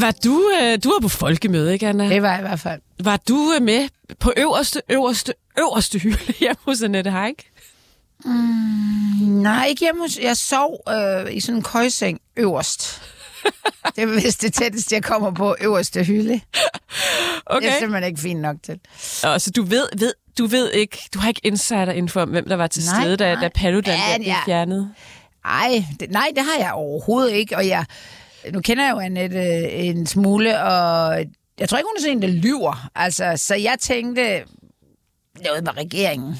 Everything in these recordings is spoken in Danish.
Var du, øh, du var på folkemøde, ikke Anna? Det var jeg i hvert fald. Var du øh, med på øverste, øverste, øverste hylde hjemme hos Annette Haik? Nej, ikke hjemme hos... Jeg sov øh, i sådan en køjseng øverst. det er vist det tætteste, jeg kommer på øverste hylde. Det Okay. er simpelthen ikke fint nok til. Og så du ved, ved, du ved ikke, du har ikke insider info om, hvem der var til Nej, stede, da, nej. da Paludan Ja, blev fjernet. Ej, det, nej, det har jeg overhovedet ikke. Og jeg, nu kender jeg jo Annette øh, en smule, og jeg tror ikke, hun er sådan en, der lyver. Altså, så jeg tænkte noget med regeringen.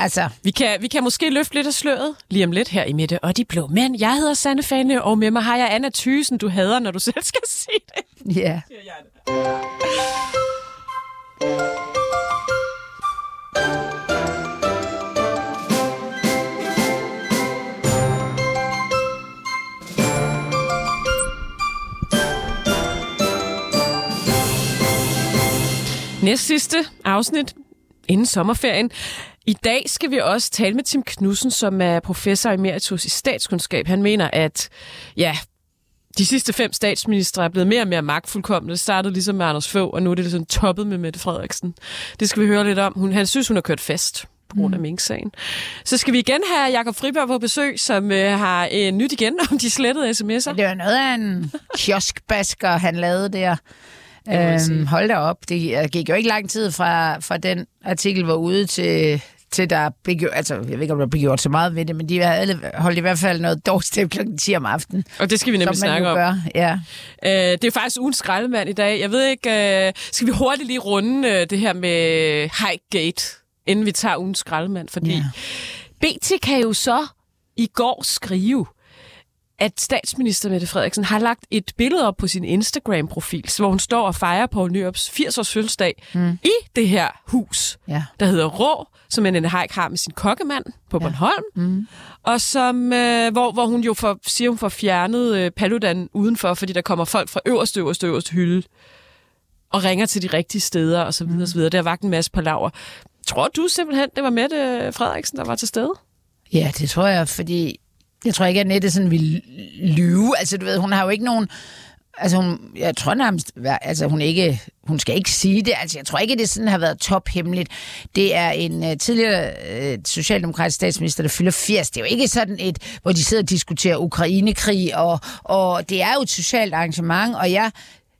Altså, Vi kan, vi kan måske løfte lidt af sløret lige om lidt her i midte. Og de blå mænd. Jeg hedder Sanne Fane, og med mig har jeg Anna Thysen, du hader, når du selv skal sige det. ja. Næst sidste afsnit inden sommerferien. I dag skal vi også tale med Tim Knudsen, som er professor emeritus i statskundskab. Han mener, at ja, de sidste fem statsministre er blevet mere og mere magtfuldkommende. Det startede ligesom med Anders Fogh, og nu er det sådan toppet med Mette Frederiksen. Det skal vi høre lidt om. Hun, han synes, hun har kørt fast på grund af Mink-sagen. Så skal vi igen have Jakob Friberg på besøg, som øh, har øh, nyt igen om de slettede sms'er. Det var noget af en kioskbasker, han lavede der. Øhm, hold da op. Det gik jo ikke lang tid fra, fra den artikel var ude til, til der blev gjort, altså jeg ved ikke, om der blev gjort så meget ved det, men de havde alle holdt i hvert fald noget doorstep kl. 10 om aftenen. Og det skal vi nemlig snakke om. gør. Ja. Øh, det er faktisk ugens skraldemand i dag. Jeg ved ikke, øh, skal vi hurtigt lige runde øh, det her med Highgate, inden vi tager ugens skraldemand? Fordi Ja. BT kan jo så i går skrive, at statsminister Mette Frederiksen har lagt et billede op på sin Instagram-profil, hvor hun står og fejrer Poul Nyrups 80-års fødselsdag mm. i det her hus, Ja. der hedder Rå, som Annette Haik har med sin kokkemand på ja. Bornholm, mm. og som, øh, hvor, hvor hun jo får, siger, hun får fjernet øh, Paludan udenfor, fordi der kommer folk fra øverste, øverste, øverste hylde og ringer til de rigtige steder, og så videre, og så videre. Det har vagt en masse på laver. Tror du simpelthen, det var Mette Frederiksen, der var til stede? ja, det tror jeg, fordi jeg tror ikke, at Nette sådan vil lyve. Altså, du ved, hun har jo ikke nogen... Altså, hun, jeg tror nærmest, altså, hun, ikke, hun skal ikke sige det. Altså, jeg tror ikke, det sådan har været tophemmeligt. Det er en uh, tidligere uh, socialdemokratisk statsminister, der fylder 80. Det er jo ikke sådan et, hvor de sidder og diskuterer Ukrainekrig, og, og det er jo et socialt arrangement, og jeg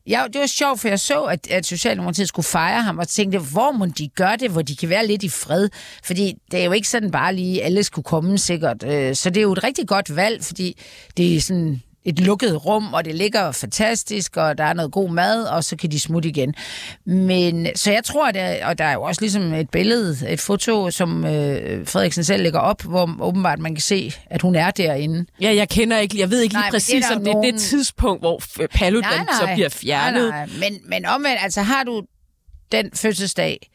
Ja, det var sjovt, for jeg så, at, at Socialdemokratiet skulle fejre ham, og tænkte, hvor må de gøre det, hvor de kan være lidt i fred? Fordi det er jo ikke sådan bare lige, alle skulle komme sikkert. Øh, så det er jo et rigtig godt valg, fordi det er sådan et lukket rum, og det ligger fantastisk, og der er noget god mad, og så kan de smutte igen. Men, så jeg tror, at der, og der er jo også ligesom et billede, et foto, som øh, Frederiksen selv lægger op, hvor åbenbart man kan se, at hun er derinde. Ja, jeg kender ikke, jeg ved ikke lige Nej, det er præcis, om det er det nogen- tidspunkt, hvor Paludan så bliver fjernet. Nej, nej. Men, men omvendt, altså har du den fødselsdag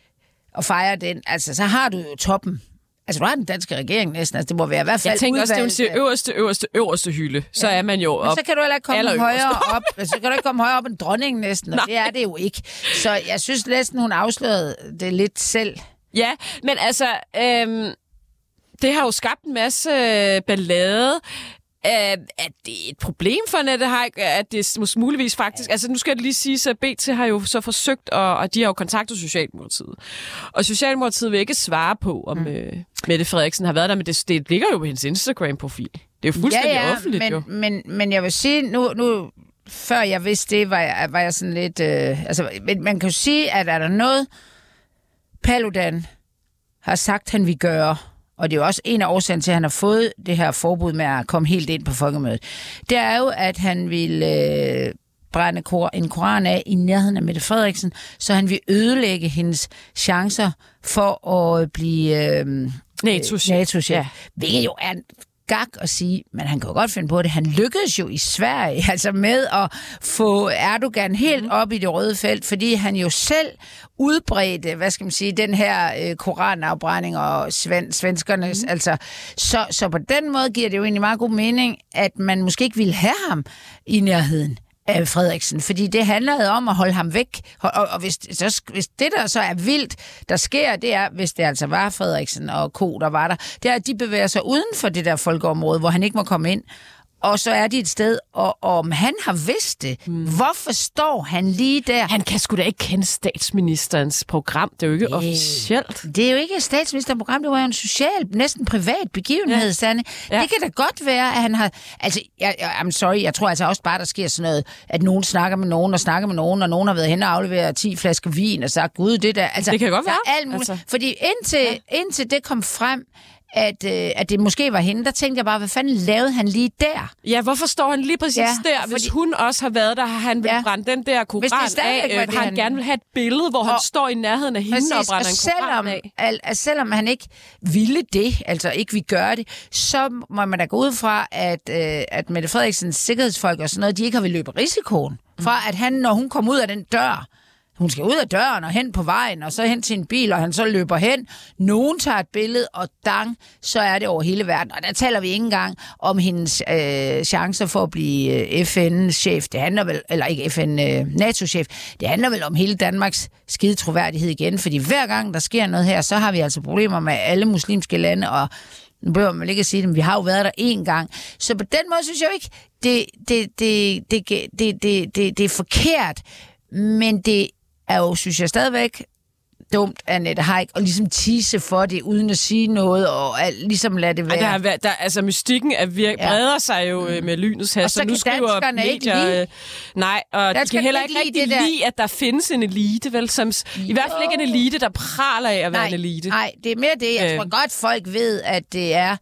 og fejrer den, altså så har du jo toppen. Altså du har den danske regering næsten, altså det må være i hvert fald Jeg tænker også, det hun siger øverste, øverste, øverste hylde. Så er man jo Men op. så kan du heller ikke komme højere op. Så kan du ikke komme højere op end dronningen næsten, og Nej. det er det jo ikke. Så jeg synes næsten, hun afslørede det lidt selv. Ja, men altså, øhm, det har jo skabt en masse øh, ballade. Øh, er det et problem for Nette Haik, at det muligvis faktisk... Altså, nu skal det lige sige, at BT har jo så forsøgt, og, og de har jo kontaktet Socialdemokratiet. Og Socialdemokratiet vil ikke svare på, om mm. øh, Mette Frederiksen har været der, men det, det ligger jo på hendes Instagram-profil. Det er jo fuldstændig ja, ja, offentligt, men, jo. Men, men jeg vil sige, nu, nu før jeg vidste det, var jeg, var jeg sådan lidt... Øh, altså, man kan jo sige, at er der noget, Paludan har sagt, han vil gøre, og det er jo også en af årsagen til, at han har fået det her forbud med at komme helt ind på folkemødet, det er jo, at han vil øh, brænde kor- en koran af i nærheden af Mette Frederiksen, så han vil ødelægge hendes chancer for at blive øh, NATO-chef. Ja. Ja. Hvilket jo er en gak at sige, men han kan jo godt finde på det. Han lykkedes jo i Sverige, altså med at få Erdogan helt Mhm. op i det røde felt, fordi han jo selv udbredte, hvad skal man sige, den her øh, koranafbrænding og sven, svenskernes, mm. altså, så, så på den måde giver det jo egentlig meget god mening, at man måske ikke ville have ham i nærheden af Frederiksen, fordi det handlede om at holde ham væk. Og, og, hvis, så, hvis det, der så er vildt, der sker, det er, hvis det altså var Frederiksen og Co., der var der, det er, at de bevæger sig uden for det der folkeområde, hvor han ikke må komme ind og så er de et sted, og, og om han har vidst det, mm. hvorfor står han lige der? Han kan sgu da ikke kende statsministerens program. Det er jo ikke Det- officielt. Det er jo ikke et statsministerprogram, det var jo en social, næsten privat begivenhed, Ja. Sanne. Ja. Det kan da godt være, at han har... Altså, jeg, jeg, I'm sorry, jeg tror altså også bare, der sker sådan noget, at nogen snakker med nogen, og snakker med nogen, og nogen har været hen og afleveret 10 flasker vin, og sagt, gud, det der... Altså, Det kan godt være, Alt muligt. Altså. Fordi indtil, ja. indtil det kom frem, at, øh, at det måske var hende, der tænkte jeg bare, hvad fanden lavede han lige der? Ja, hvorfor står han lige præcis Ja, der? Hvis fordi- hun også har været der, har han vil Ja. brænde den der Hvis koran af. Øh, han han- gerne vil have et billede, hvor han Og- står i nærheden af hende og Præcis, brænder og en selvom, koran af. al, al, selvom han ikke ville det, altså ikke vil gøre det, så må man da gå ud fra, at, øh, at Mette Frederiksens sikkerhedsfolk og sådan noget, de ikke har vil løbe risikoen. Fra at han, når hun kommer ud af den dør, hun skal ud af døren og hen på vejen, og så hen til en bil, og han så løber hen. Nogen tager et billede, og dang, så er det over hele verden. Og der taler vi ikke engang om hendes øh, chancer for at blive øh, FN-chef. Det handler vel, eller ikke FN, øh, NATO-chef. Det handler vel om hele Danmarks skide troværdighed igen, fordi hver gang der sker noget her, så har vi altså problemer med alle muslimske lande, og nu behøver man ikke at sige det, men vi har jo været der én gang. Så på den måde synes jeg jo ikke, det, det, det, det, det, det, det, det, det er forkert, men det er jo, synes jeg stadigvæk, dumt af Annette Haik at ligesom tisse for det, uden at sige noget, og al, ligesom lade det være. der har været, der, altså mystikken er vir- Ja. breder sig jo øh, med lynets hast, Og så nu kan skriver danskerne ikke medier... lide- Øh, nej, og de kan heller ikke rigtig lide der- lide, at der findes en elite, vel? Som, I hvert fald ikke en elite, der praler af at være en elite. Nej, det er mere det. Jeg Øh. tror godt, folk ved, at det er...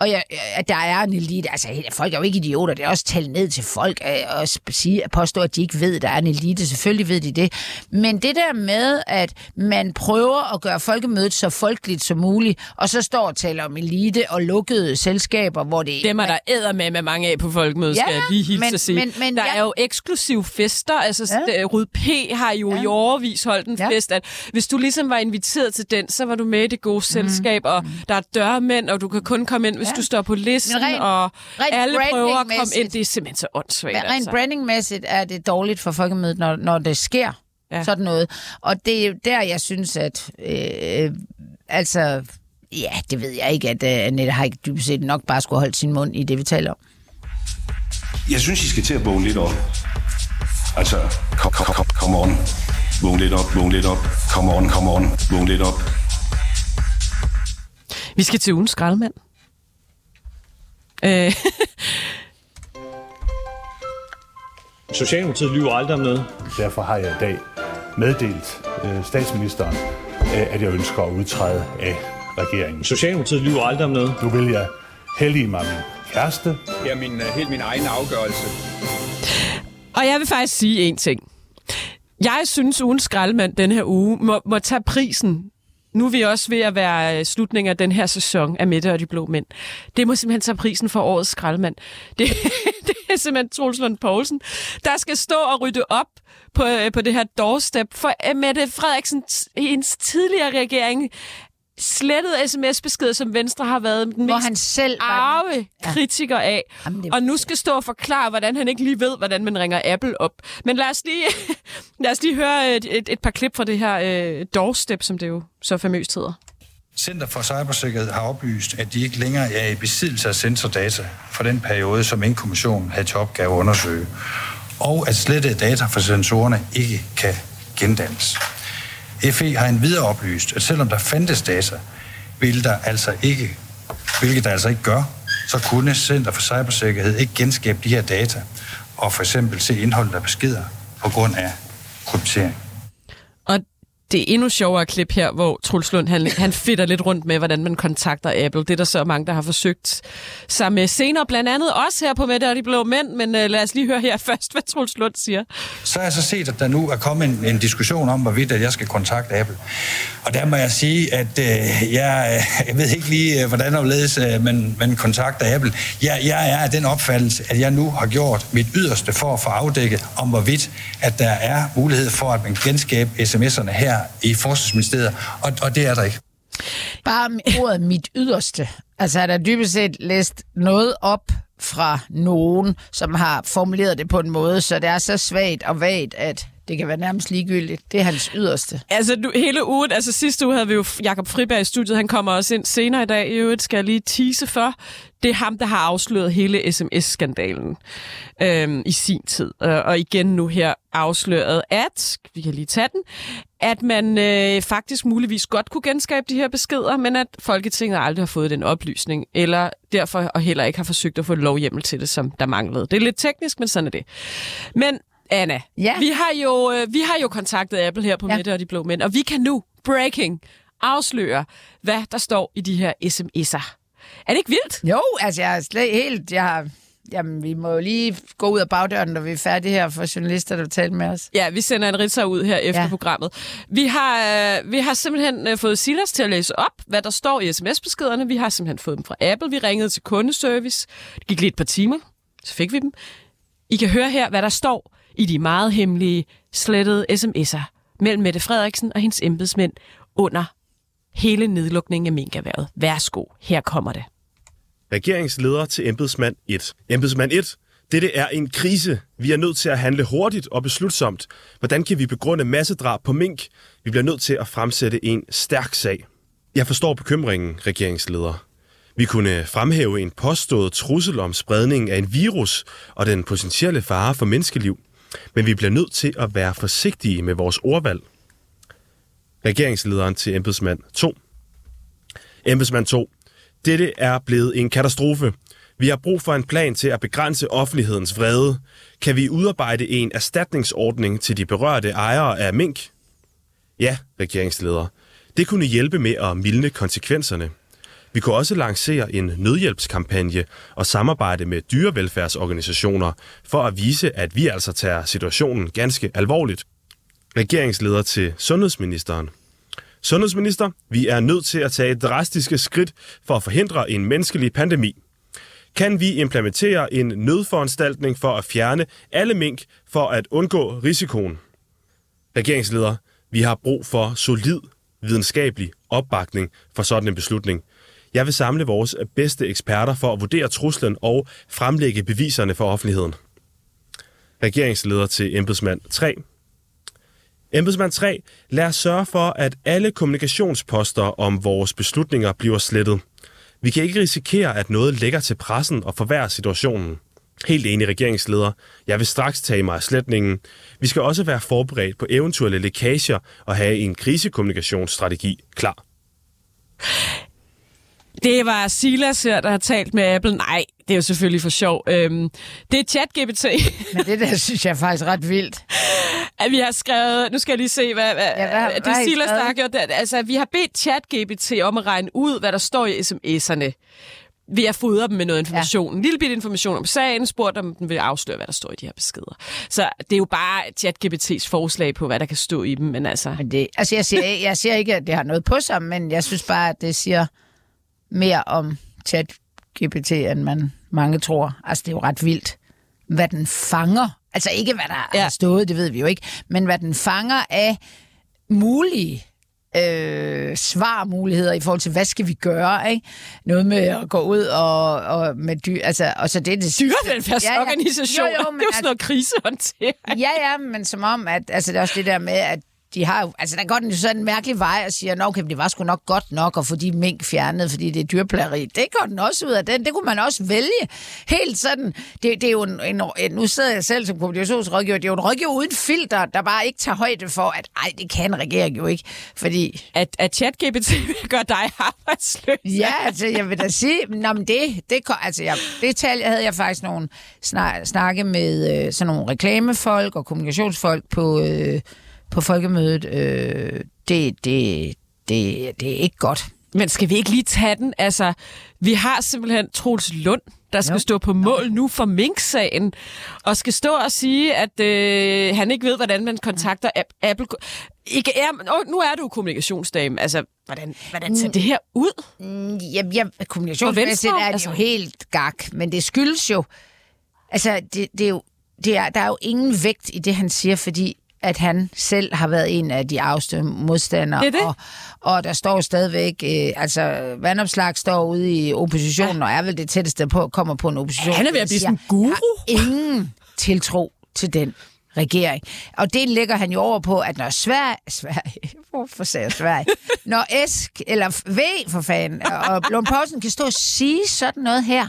Og jeg, at der er en elite. Altså, folk er jo ikke idioter. Det er også talt ned til folk øh, at sige, at påstå, at de ikke ved, at der er en elite. Selvfølgelig ved de det. Men det der med, at man prøver at gøre folkemødet så folkeligt som muligt, og så står og taler om elite og lukkede selskaber, hvor det... Dem er der æder med med mange af på folkemødet, Ja, skal jeg lige hilse men- at sige. men- men der jeg- er jo eksklusive fester. Altså, Ja. ja. Rød P har jo ja. i overvis holdt en Ja. fest, at hvis du ligesom var inviteret til den, så var du med i det gode selskab, og der er dørmænd, og du kan kun komme ind, hvis. Ja. du står på listen, Men rent- og rent alle prøver at komme ind. Det er simpelthen så åndssvagt, Men rent altså. brandingmæssigt er det dårligt for folkemødet, når, når det sker. Ja. Sådan noget. Og det er der, jeg synes, at... Øh, altså... Ja, det ved jeg ikke, at uh, Annette har ikke dybest set nok bare skulle holde sin mund i det, vi taler om. Jeg synes, I skal til at vågne lidt op. Altså, kom, kom, kom, come on. Vågn lidt op, vågn lidt op. Come on, come on. Vågn lidt op. Vi skal til ugens skraldemand. Øh, Socialdemokratiet lyver aldrig om noget. Derfor har jeg i dag meddelt øh, statsministeren, øh, at jeg ønsker at udtræde af regeringen. Socialdemokratiet lyver aldrig om noget. Nu vil jeg hellige mig min kæreste, Det er min, uh, helt min egen afgørelse. Og jeg vil faktisk sige en ting. Jeg synes, ugens skraldemand den her uge må, må tage prisen. Nu er vi også ved at være øh, slutningen af den her sæson af Mette og de Blå Mænd. Det må simpelthen tage prisen for årets skraldemand. Det, det er simpelthen Troels Lund Poulsen, der skal stå og rydde op på, øh, på det her doorstep. For øh, Mette Frederiksen, hendes tidligere regering, slettede sms-beskeder, som Venstre har været den Hvor mest han selv var arve kritiker af, Jamen, det- og nu skal stå og forklare, hvordan han ikke lige ved, hvordan man ringer Apple op. Men lad os lige, lad os lige høre et, et, et par klip fra det her øh, doorstep, som det jo så famøst hedder. Center for Cybersikkerhed har oplyst, at de ikke længere er i besiddelse af sensordata for den periode, som Inkommissionen havde til opgave at undersøge, og at slettede data fra sensorerne ikke kan gendannes. FE har endvidere oplyst, at selvom der fandtes data, ville der altså ikke, hvilket der altså ikke gør, så kunne Center for Cybersikkerhed ikke genskabe de her data og for eksempel se indholdet af beskeder på grund af kryptering. Det er endnu sjovere klip her, hvor Truls Lund, han, han fitter lidt rundt med, hvordan man kontakter Apple. Det er der så mange, der har forsøgt sig med senere, blandt andet også her på Mette og de Blå Mænd, men øh, lad os lige høre her først, hvad Truls Lund siger. Så har jeg så set, at der nu er kommet en, en diskussion om, hvorvidt at jeg skal kontakte Apple. Og der må jeg sige, at øh, jeg, øh, jeg ved ikke lige, øh, hvordan overledes øh, man, man kontakter Apple. Jeg, jeg er af den opfattelse, at jeg nu har gjort mit yderste for at få afdækket, om hvorvidt, at der er mulighed for, at man genskabe sms'erne her i Forsvarsministeriet, og, og det er der ikke. Bare ordet mit yderste. Altså, er der dybest set læst noget op fra nogen, som har formuleret det på en måde, så det er så svagt og vagt, at det kan være nærmest ligegyldigt. Det er hans yderste. Altså du, hele ugen, altså sidste uge havde vi jo Jakob Friberg i studiet, han kommer også ind senere i dag. I øvrigt skal jeg lige tease for. Det er ham, der har afsløret hele sms-skandalen øhm, i sin tid. Øh, og igen nu her afsløret, at, vi kan lige tage den, at man øh, faktisk muligvis godt kunne genskabe de her beskeder, men at Folketinget aldrig har fået den oplysning, eller derfor og heller ikke har forsøgt at få lovhjemmel til det, som der manglede. Det er lidt teknisk, men sådan er det. Men Anna, Ja. vi, har jo, øh, vi har jo kontaktet Apple her på Ja. Mette og de Blå Mænd, og vi kan nu, breaking, afsløre, hvad der står i de her sms'er. Er det ikke vildt? Jo, altså jeg er slet helt... Jeg har, jamen, vi må jo lige gå ud af bagdøren, når vi er færdige her for journalister, der vil tale med os. Ja, vi sender en ritser ud her efter ja. programmet. Vi har, øh, vi har simpelthen øh, fået Silas til at læse op, hvad der står i sms-beskederne. Vi har simpelthen fået dem fra Apple. Vi ringede til kundeservice. Det gik lige et par timer. Så fik vi dem. I kan høre her, hvad der står i de meget hemmelige, slettede sms'er mellem Mette Frederiksen og hendes embedsmænd under hele nedlukningen af minkerhvervet. Værsgo, her kommer det. Regeringsleder til embedsmand 1. Embedsmand 1. Dette er en krise. Vi er nødt til at handle hurtigt og beslutsomt. Hvordan kan vi begrunde massedrab på mink? Vi bliver nødt til at fremsætte en stærk sag. Jeg forstår bekymringen, regeringsleder. Vi kunne fremhæve en påstået trussel om spredning af en virus og den potentielle fare for menneskeliv. Men vi bliver nødt til at være forsigtige med vores ordvalg. Regeringslederen til embedsmand 2. Embedsmand 2. Dette er blevet en katastrofe. Vi har brug for en plan til at begrænse offentlighedens vrede. Kan vi udarbejde en erstatningsordning til de berørte ejere af mink? Ja, regeringsleder. Det kunne hjælpe med at mildne konsekvenserne. Vi kunne også lancere en nødhjælpskampagne og samarbejde med dyrevelfærdsorganisationer for at vise, at vi altså tager situationen ganske alvorligt. Regeringsleder til sundhedsministeren. Sundhedsminister, vi er nødt til at tage drastiske skridt for at forhindre en menneskelig pandemi. Kan vi implementere en nødforanstaltning for at fjerne alle mink for at undgå risikoen? Regeringsleder, vi har brug for solid videnskabelig opbakning for sådan en beslutning. Jeg vil samle vores øh, bedste eksperter for at vurdere truslen og fremlægge beviserne for offentligheden. Regeringsleder til embedsmand 3. Embedsmand 3, lad os sørge for, at alle kommunikationsposter om vores beslutninger bliver slettet. Vi kan ikke risikere, at noget lægger til pressen og forværrer situationen. Helt enig regeringsleder. Jeg vil straks tage mig af sletningen. Vi skal også være forberedt på eventuelle lækager og have en krisekommunikationsstrategi klar. Det var Silas her, der har talt med Apple. Nej, det er jo selvfølgelig for sjov. Øhm, det er ChatGPT. Men det der synes jeg er faktisk ret vildt. at vi har skrevet, nu skal jeg lige se, hvad, hvad, Ja, hvad det hvad er Silas, der har gjort det. Altså, vi har bedt ChatGPT om at regne ud, hvad der står i sms'erne. Vi har fodret dem med noget information. Ja. En lille bit information om sagen, spurgt om den vil afsløre, hvad der står i de her beskeder. Så det er jo bare ChatGPT's forslag på, hvad der kan stå i dem, men altså... Men det, altså jeg siger, jeg siger ikke, at det har noget på sig, men jeg synes bare, at det siger mere om chat-GPT, end man mange tror. Altså det er jo ret vildt, hvad den fanger. Altså ikke, hvad der ja. Har stået, det ved vi jo ikke, men hvad den fanger af mulige øh, svarmuligheder i forhold til, hvad skal vi gøre, ikke? Noget med at gå ud og, og med dyr, altså, og så det er det. Dyrevelfærdsorganisationer. Ja, ja. Jo, jo, det men er jo sådan noget krisehåndtering. Ja, ja, men som om, at altså, det er også det der med, at de har jo, altså der går den jo sådan en mærkelig vej og siger, okay, det var sgu nok godt nok at få de mink fjernet, fordi det er dyrplageri. Det går den også ud af den. Det kunne man også vælge. Helt sådan. Det, det er jo en, en, en, nu sidder jeg selv som kommunikationsrådgiver, det er jo en rådgiver uden filter, der bare ikke tager højde for, at ej, det kan en regering jo ikke. Fordi At, at ChatGPT gør dig arbejdsløs. Ja, altså, jeg vil da sige, nå, men det, det, altså, jeg, det tal, havde jeg faktisk nogle snak, snakke med øh, sådan nogle reklamefolk og kommunikationsfolk på, øh, på folkemødet. Øh, det, det, det, det er ikke godt. Men skal vi ikke lige tage den? Altså, vi har simpelthen Troels Lund, der skal Jo. stå på mål nu for Mink-sagen, og skal stå og sige, at øh, han ikke ved, hvordan man kontakter App- Apple. Ikke er, nu er du kommunikationsdame. Altså, hvordan, hvordan ser det her ud? Ja, ja, kommunikationsmæssigt er det altså. jo helt gak, men det skyldes jo... Altså, det, det er jo, det er, der er jo ingen vægt i det, han siger, fordi at han selv har været en af de afstøde modstandere. Det er det. Og, og der står stadigvæk... Øh, altså, Vandopslag står ude i oppositionen, ja. og er vel det tætteste på, kommer på en opposition. Han er ved at blive sådan en guru. Jeg har ingen tiltro til den regering. Og det lægger han jo over på, at når Sverige... Sverige hvorfor sagde jeg Sverige? Når S, eller V for fanden, og Lund Poulsen kan stå og sige sådan noget her.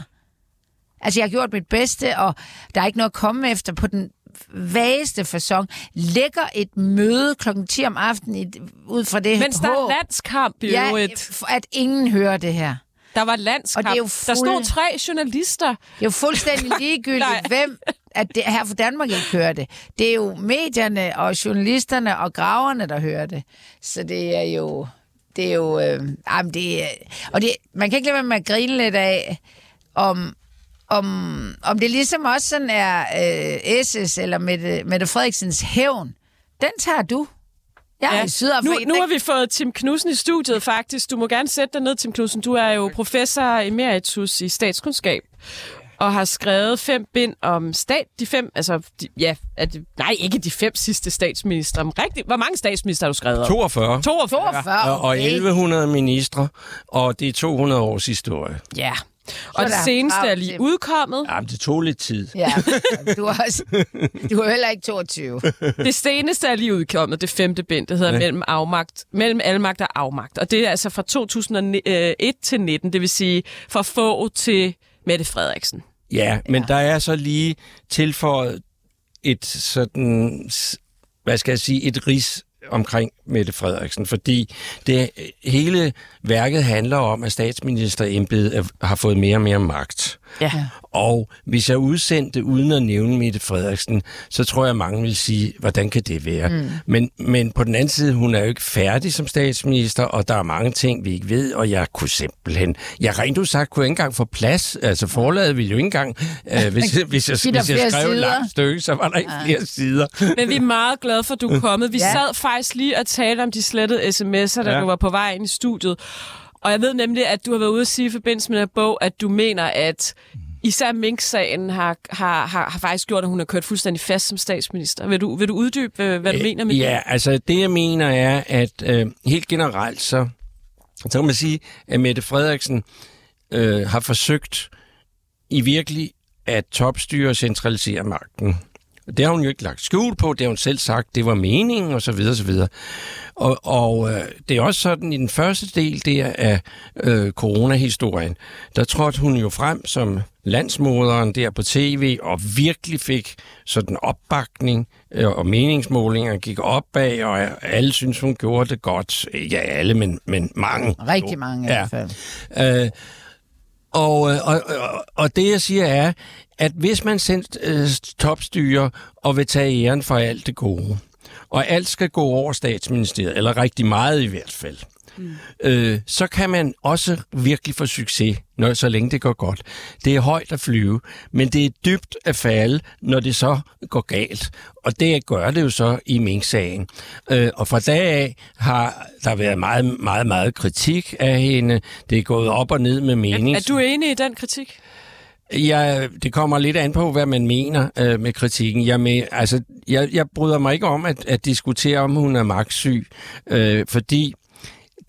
Altså, jeg har gjort mit bedste, og der er ikke noget at komme efter på den vageste fasong. Lægger et møde klokken 10 om aftenen ud fra det Mens der er landskamp i ja, øvrigt. at ingen hører det her. Der var landskamp. Og det er jo Der stod fuld- tre journalister. Det er jo fuldstændig ligegyldigt, hvem at det her for Danmark ikke hører det. Det er jo medierne og journalisterne og graverne, der hører det. Så det er jo... Det er jo... Øh, jamen det er, og det, man kan ikke lade være med at grine lidt af, om, om, om det ligesom også sådan er øh, SS eller Mette, Mette Frederiksens hævn. Den tager du. Jeg er i nu, Sydafrika. nu har vi fået Tim Knudsen i studiet, faktisk. Du må gerne sætte dig ned, Tim Knudsen. Du er jo professor emeritus i statskundskab og har skrevet fem bind om stat. De fem, altså, de, ja, det, nej, ikke de fem sidste statsministre. men Rigtig, hvor mange statsministre har du skrevet om? 42. 42. 42, Og, og okay. 1100 ministre, og det er 200 års historie. Ja. Og det seneste er lige udkommet. Jamen, det tog lidt tid. Ja, du er, også, du er heller ikke 22. Det seneste er lige udkommet, det femte bind, det hedder ja. mellem, afmagt, mellem Almagt og Afmagt. Og det er altså fra 2001 til 19, det vil sige fra få til Mette Frederiksen. Ja, men der er så lige tilføjet et sådan, hvad skal jeg sige, et ris omkring Mette Frederiksen, fordi det hele værket handler om, at statsministerembedet er- har fået mere og mere magt. Ja. Og hvis jeg udsendte uden at nævne Mette Frederiksen, så tror jeg, mange vil sige, hvordan kan det være? Mm. Men, men på den anden side, hun er jo ikke færdig som statsminister, og der er mange ting, vi ikke ved, og jeg kunne simpelthen... Jeg rent ud sagt kunne jeg ikke engang få plads. Altså forlaget ville jo ikke engang... Øh, hvis, hvis jeg, hvis jeg skrev et langt stykke, så var der ikke flere sider. Men vi er meget glade for, at du er kommet. Vi Ja. ja. sad faktisk lige og talte om de slettede sms'er, da Ja. ja. du var på vej ind i studiet. Og jeg ved nemlig, at du har været ude at sige i forbindelse med den her bog, at du mener, at især Mink-sagen har, har, har, har faktisk gjort, at hun har kørt fuldstændig fast som statsminister. Vil du, vil du uddybe, øh, hvad du mener med Ja, altså det jeg mener er, at øh, helt generelt så, så kan man sige, at Mette Frederiksen øh, har forsøgt i virkelig at topstyre og centralisere magten. Det har hun jo ikke lagt skjul på, det har hun selv sagt, det var meningen og så videre, så videre. Og, og øh, det er også sådan, i den første del der af øh, coronahistorien, der trådte hun jo frem som landsmoderen der på tv, og virkelig fik sådan opbakning, øh, og meningsmålinger gik opad, og alle synes hun gjorde det godt. Ikke alle, men, men mange. Rigtig mange i Ja. hvert fald. Øh, og, øh, og, og, og det jeg siger er, at hvis man sendt øh, topstyrer og vil tage æren for alt det gode, og alt skal gå over statsministeriet, eller rigtig meget i hvert fald, mm. øh, så kan man også virkelig få succes, når, så længe det går godt. Det er højt at flyve, men det er dybt at falde, når det så går galt. Og det gør det jo så i Mink-sagen. Øh, og fra dag af har der været meget, meget, meget kritik af hende. Det er gået op og ned med mening. Er du enig i den kritik? Ja, det kommer lidt an på, hvad man mener øh, med kritikken. Jeg, med, altså, jeg, jeg bryder mig ikke om at, at diskutere, om hun er magtsyg, øh, fordi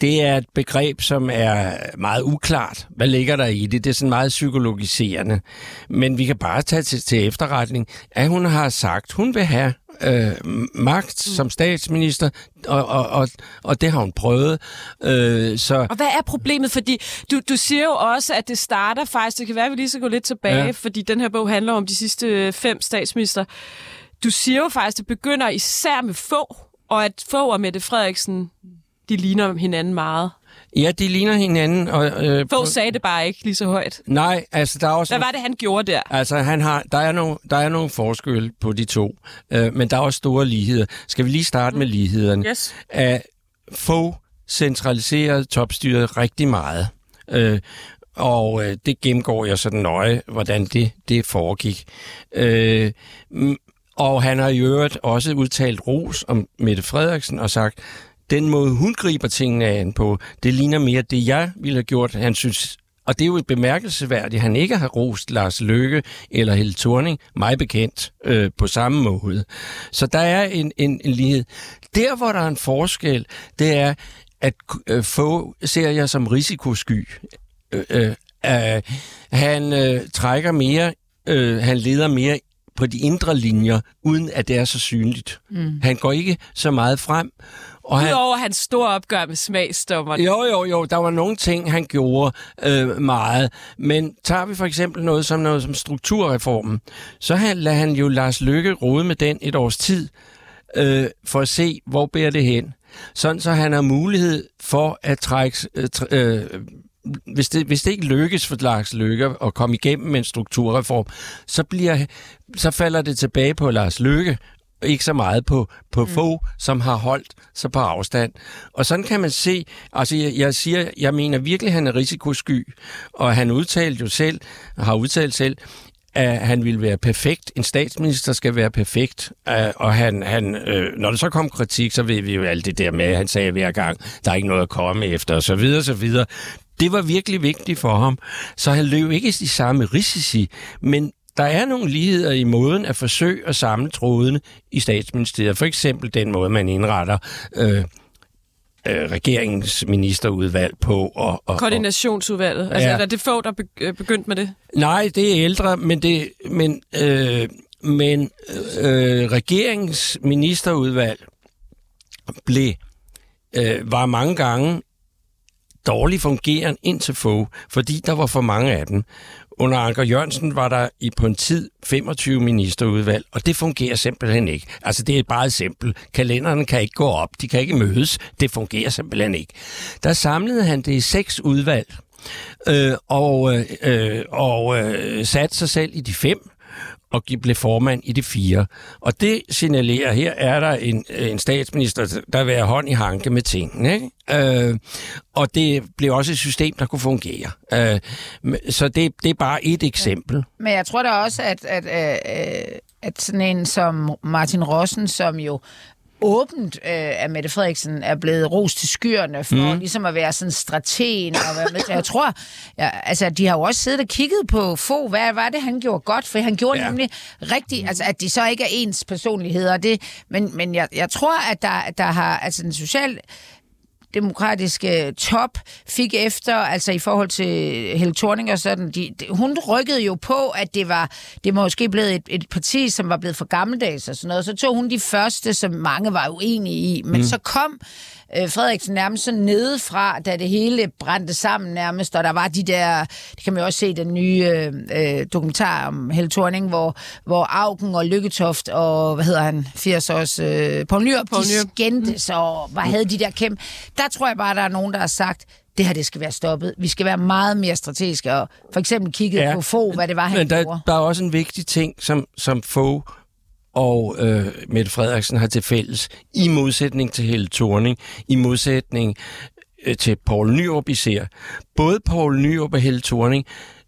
det er et begreb, som er meget uklart. Hvad ligger der i det? Det er sådan meget psykologiserende. Men vi kan bare tage til, til efterretning, at hun har sagt, hun vil have øh, magt som statsminister, og, og, og, og det har hun prøvet. Øh, så Og hvad er problemet? Fordi du, du siger jo også, at det starter faktisk, det kan være, at vi lige skal gå lidt tilbage, Ja. fordi den her bog handler om de sidste øh, fem statsminister. Du siger jo faktisk, at det begynder især med få, og at få og Mette Frederiksen, de ligner hinanden meget. ja, de ligner hinanden. Og, øh, Få sagde det bare ikke lige så højt. Nej, altså der er også... Hvad var det, han gjorde der? Altså, han har, der, er nogle, der er nogle forskelle på de to, øh, men der er også store ligheder. Skal vi lige starte med lighederne? Yes. At få centraliseret topstyret rigtig meget. Øh, og øh, det gennemgår jeg sådan nøje, hvordan det, det foregik. Øh, mm, og han har i øvrigt også udtalt ros om Mette Frederiksen og sagt, den måde hun griber tingene an på, det ligner mere det, jeg ville have gjort. Han synes, og det er jo et bemærkelsesværdigt, at han ikke har rost Lars Løkke eller Helle Thorning, mig bekendt, øh, på samme måde. Så der er en, en, en lighed. Der, hvor der er en forskel, det er, at øh, få ser jeg som risikosky. Øh, øh, øh, han øh, trækker mere, øh, han leder mere på de indre linjer, uden at det er så synligt. Mm. Han går ikke så meget frem. Og han, Udover hans store opgør med smagsdommer. jo, jo, jo, der var nogle ting, han gjorde øh, meget. Men tager vi for eksempel noget som noget som strukturreformen, så han, lader han jo Lars Lykke rode med den et års tid, øh, for at se, hvor bærer det hen. Sådan så han har mulighed for at trække... Øh, tr- øh, hvis det, hvis det ikke lykkes for Lars Løkke at komme igennem med en strukturreform, så, bliver, så falder det tilbage på Lars Løkke, ikke så meget på, på mm. få, som har holdt sig på afstand. Og sådan kan man se, altså jeg, jeg siger, jeg mener virkelig, at han er risikosky, og han udtalte jo selv, har udtalt selv, at han ville være perfekt. En statsminister skal være perfekt. Uh, og han, han, øh, når der så kom kritik, så ved vi jo alt det der med, han sagde hver gang, der er ikke noget at komme efter, og så videre, så videre. Det var virkelig vigtigt for ham. Så han løb ikke i de samme risici, men der er nogle ligheder i måden at forsøge at samle trådene i statsministeriet. For eksempel den måde, man indretter øh, øh, regeringens ministerudvalg på. Og, og, Koordinationsudvalget. Altså, Ja. er det få, der øh, begyndt med det? Nej, det er ældre, men det, men, øh, men øh, regeringens ministerudvalg blev, øh, var mange gange dårligt fungerende indtil få, fordi der var for mange af dem. Under Anker Jørgensen var der i på en tid 25 ministerudvalg, og det fungerer simpelthen ikke. Altså det er bare simpelt. Kalenderne kan ikke gå op, de kan ikke mødes. Det fungerer simpelthen ikke. Der samlede han det i seks udvalg, øh, og, øh, øh, og øh, satte sig selv i de fem, og blev formand i de fire. Og det signalerer, her er der en, øh, en statsminister, der vil have hånd i hanke med tingene. Ikke? Øh, og det blev også et system, der kunne fungere. Øh, så det, det er bare et eksempel. Men jeg tror da også, at, at, at, at sådan en som Martin Rossen, som jo åbent øh, af Mette Frederiksen er blevet ros til skyerne for mm. ligesom at være sådan strategen og være med til. Jeg tror, ja, altså de har jo også siddet og kigget på få, hvad var det, han gjorde godt, for han gjorde Ja. nemlig rigtigt, altså at de så ikke er ens personligheder, det, men, men jeg, jeg tror, at der, at der har, altså den social demokratiske top fik efter, altså i forhold til Helle Thorning og sådan, de, de, hun rykkede jo på, at det var det måske blevet et, et parti, som var blevet for gammeldags og sådan noget. Så tog hun de første, som mange var uenige i. Men mm. så kom øh, Frederiksen nærmest sådan nedefra, da det hele brændte sammen nærmest, og der var de der, det kan man jo også se i den nye øh, øh, dokumentar om Helle Thorning, hvor, hvor Augen og Lykketoft og, hvad hedder han, 80 års, øh, Poul Nyrup, Poul de Nyrup. skændtes og hvad havde de der kæmpe. Der tror jeg bare, der er nogen, der har sagt, det her det skal være stoppet. Vi skal være meget mere strategiske, og for eksempel kigget Ja. på få, hvad det var, han Men der, gjorde. der er også en vigtig ting, som, som Fogh og øh, Mette Frederiksen har til fælles, i modsætning til Helle Thorning, i modsætning øh, til Poul Nyrup især. Både Poul Nyrup og Helle Thorning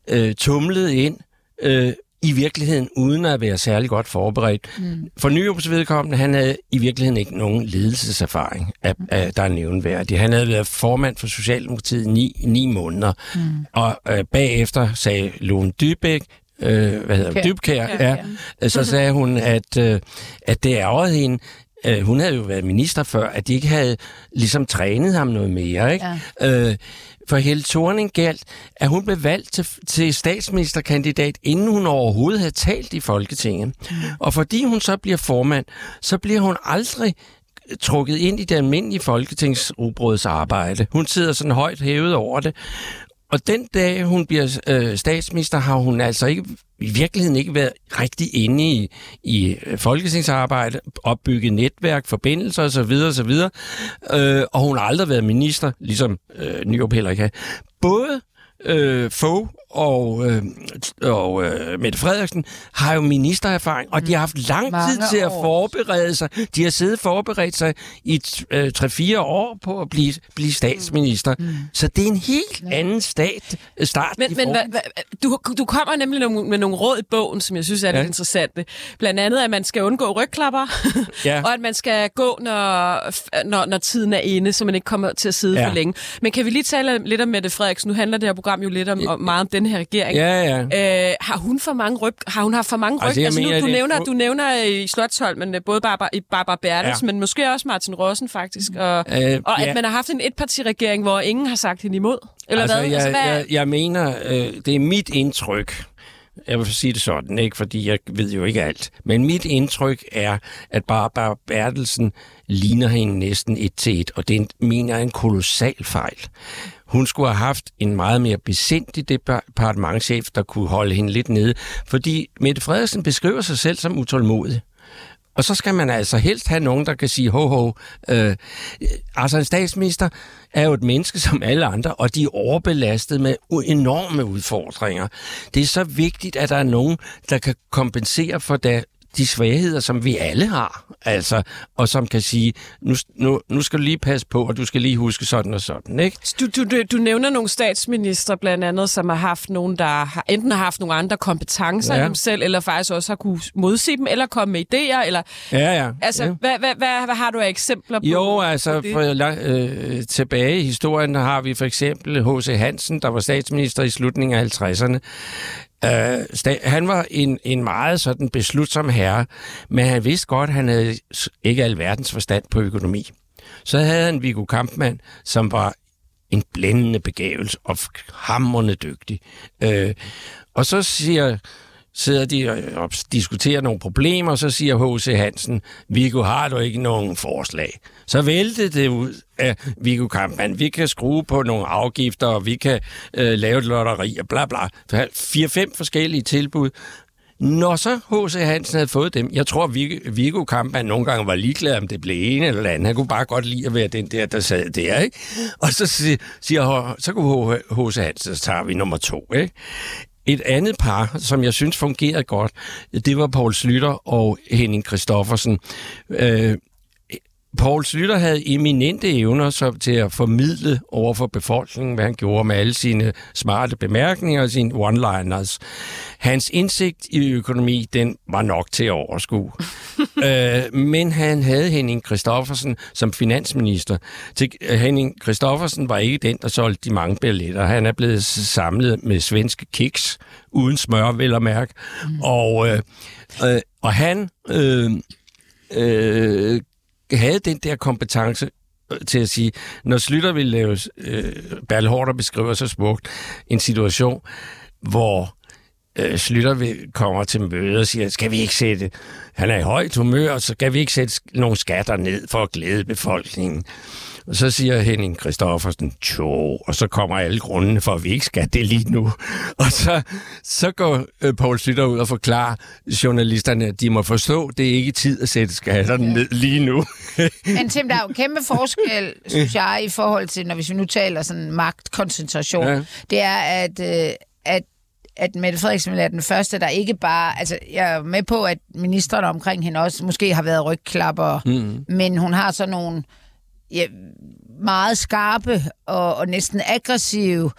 øh, tumlede ind øh, i virkeligheden uden at være særlig godt forberedt. Mm. For Nyrups vedkommende, han havde i virkeligheden ikke nogen ledelseserfaring, af, af, der er nævnværdig. Han havde været formand for Socialdemokratiet i ni, ni måneder, mm. og øh, bagefter sagde Lone Dybæk, øh, hvad hedder Dybkær, ja, ja. så sagde hun, at, øh, at det ærgerede hende, Øh, hun havde jo været minister før, at de ikke havde ligesom trænet ham noget mere. Ikke? Ja. Øh, for Helle Thorning galt, at hun blev valgt til, til statsministerkandidat, inden hun overhovedet havde talt i Folketinget. Mm. Og fordi hun så bliver formand, så bliver hun aldrig trukket ind i det almindelige folketingsrugbrøds arbejde. Hun sidder sådan højt hævet over det. Og den dag, hun bliver øh, statsminister, har hun altså ikke, i virkeligheden ikke været rigtig inde i, i øh, folketingsarbejde, opbygget netværk, forbindelser osv. osv. Øh, og hun har aldrig været minister, ligesom øh, Nyrup heller ikke har. Både øh, Fogh og, øh, og øh, Mette Frederiksen har jo ministererfaring, og de har haft lang tid Mange til at år. forberede sig. De har siddet forberedt sig i øh, 3-4 år på at blive, blive statsminister. Mm. Så det er en helt anden stat, øh, start. Men, men hva, hva, du, du kommer nemlig nogle, med nogle råd i bogen, som jeg synes er lidt Ja. interessante. Blandt andet, at man skal undgå rygklapper, Ja. og at man skal gå, når, når, når tiden er inde, så man ikke kommer til at sidde Ja. for længe. Men kan vi lige tale lidt om Mette Frederiksen? Nu handler det her program jo lidt om, om meget om den her regering. Ja, ja. Øh, har hun for mange ryg? Har hun haft for mange ryg? Altså, jeg nu, mener, du, det- nævner, du nævner i Slottholm, både Barbara, Barbara Bertels, Ja. men måske også Martin Rossen faktisk. Og, Øh, og at ja. man har haft en etpartiregering, hvor ingen har sagt hende imod. Eller altså, hvad? Jeg, altså, hvad? jeg, jeg mener, øh, det er mit indtryk, Jeg vil sige det sådan, ikke? fordi jeg ved jo ikke alt. Men mit indtryk er, at Barbara Bertelsen ligner hende næsten et til et, og det mener jeg er en kolossal fejl. Hun skulle have haft en meget mere besindig departementchef, der kunne holde hende lidt nede, fordi Mette Frederiksen beskriver sig selv som utålmodig. Og så skal man altså helst have nogen, der kan sige, ho, ho. Øh, altså en statsminister er jo et menneske som alle andre, og de er overbelastet med enorme udfordringer. Det er så vigtigt, at der er nogen, der kan kompensere for det, de svagheder, som vi alle har, altså, og som kan sige, nu, nu, nu skal du lige passe på, og du skal lige huske sådan og sådan, ikke? Du, du, du, nævner nogle statsminister blandt andet, som har haft nogen, der har, enten har haft nogle andre kompetencer ja. end dem selv, eller faktisk også har kunne modsige dem, eller komme med idéer, eller... Ja, ja. Altså, ja. Hvad, hvad, hvad, hvad har du af eksempler på? Jo, altså, for, øh, tilbage i historien har vi for eksempel H.C. Hansen, der var statsminister i slutningen af 50'erne. Uh, han var en, en meget sådan beslutsom herre, men han vidste godt, at han havde ikke alverdens forstand på økonomi. Så havde han Viggo Kampmann, som var en blændende begævelse og hammerende dygtig. Uh, og så siger sidder de og diskuterer nogle problemer, og så siger H.C. Hansen, Viggo, har du ikke nogen forslag? Så væltede det ud af Viggo Kampmann. Vi kan skrue på nogle afgifter, og vi kan øh, lave et lotteri og bla bla. Fire-fem forskellige tilbud. Når så H.C. Hansen havde fået dem, jeg tror, Viggo Kampmann nogle gange var ligeglad, om det blev en eller anden. Han kunne bare godt lide at være den der, der sad der, ikke? Og så siger, så kunne H.C. Hansen, så tager vi nummer to, ikke? Et andet par, som jeg synes fungerede godt, det var Paul Slytter og Henning Christoffersen. Øh, Paul Slytter havde eminente evner så, til at formidle over for befolkningen, hvad han gjorde med alle sine smarte bemærkninger og sine one-liners. Hans indsigt i økonomi, den var nok til at overskue. øh, men han havde Henning Christoffersen som finansminister. Til, øh, Henning Christoffersen var ikke den, der solgte de mange billetter. Han er blevet samlet med svenske kiks, uden smør, vil jeg mærke. Mm. Og, øh, øh, og han... Øh, øh, havde den der kompetence øh, til at sige, når Slytter ville lave, øh, Bertel Hårder beskriver så smukt, en situation, hvor øh, Slytter kommer til møde og siger, skal vi ikke sætte, han er i højt humør, så skal vi ikke sætte nogle skatter ned for at glæde befolkningen. Og så siger Henning Christoffersen, tjo, og så kommer alle grundene for, at vi ikke skal det lige nu. Og så, så går øh, Poul Slytter ud og forklarer journalisterne, at de må forstå, at det er ikke tid at sætte skatterne ned lige nu. Men Tim, der er jo kæmpe forskel, synes jeg, i forhold til, når hvis vi nu taler sådan magtkoncentration. Ja. Det er, at, øh, at at Mette Frederiksen er den første, der ikke bare... Altså, jeg er med på, at ministerne omkring hende også måske har været rygklapper, mm. men hun har så nogle ja, meget skarpe og, og næsten aggressive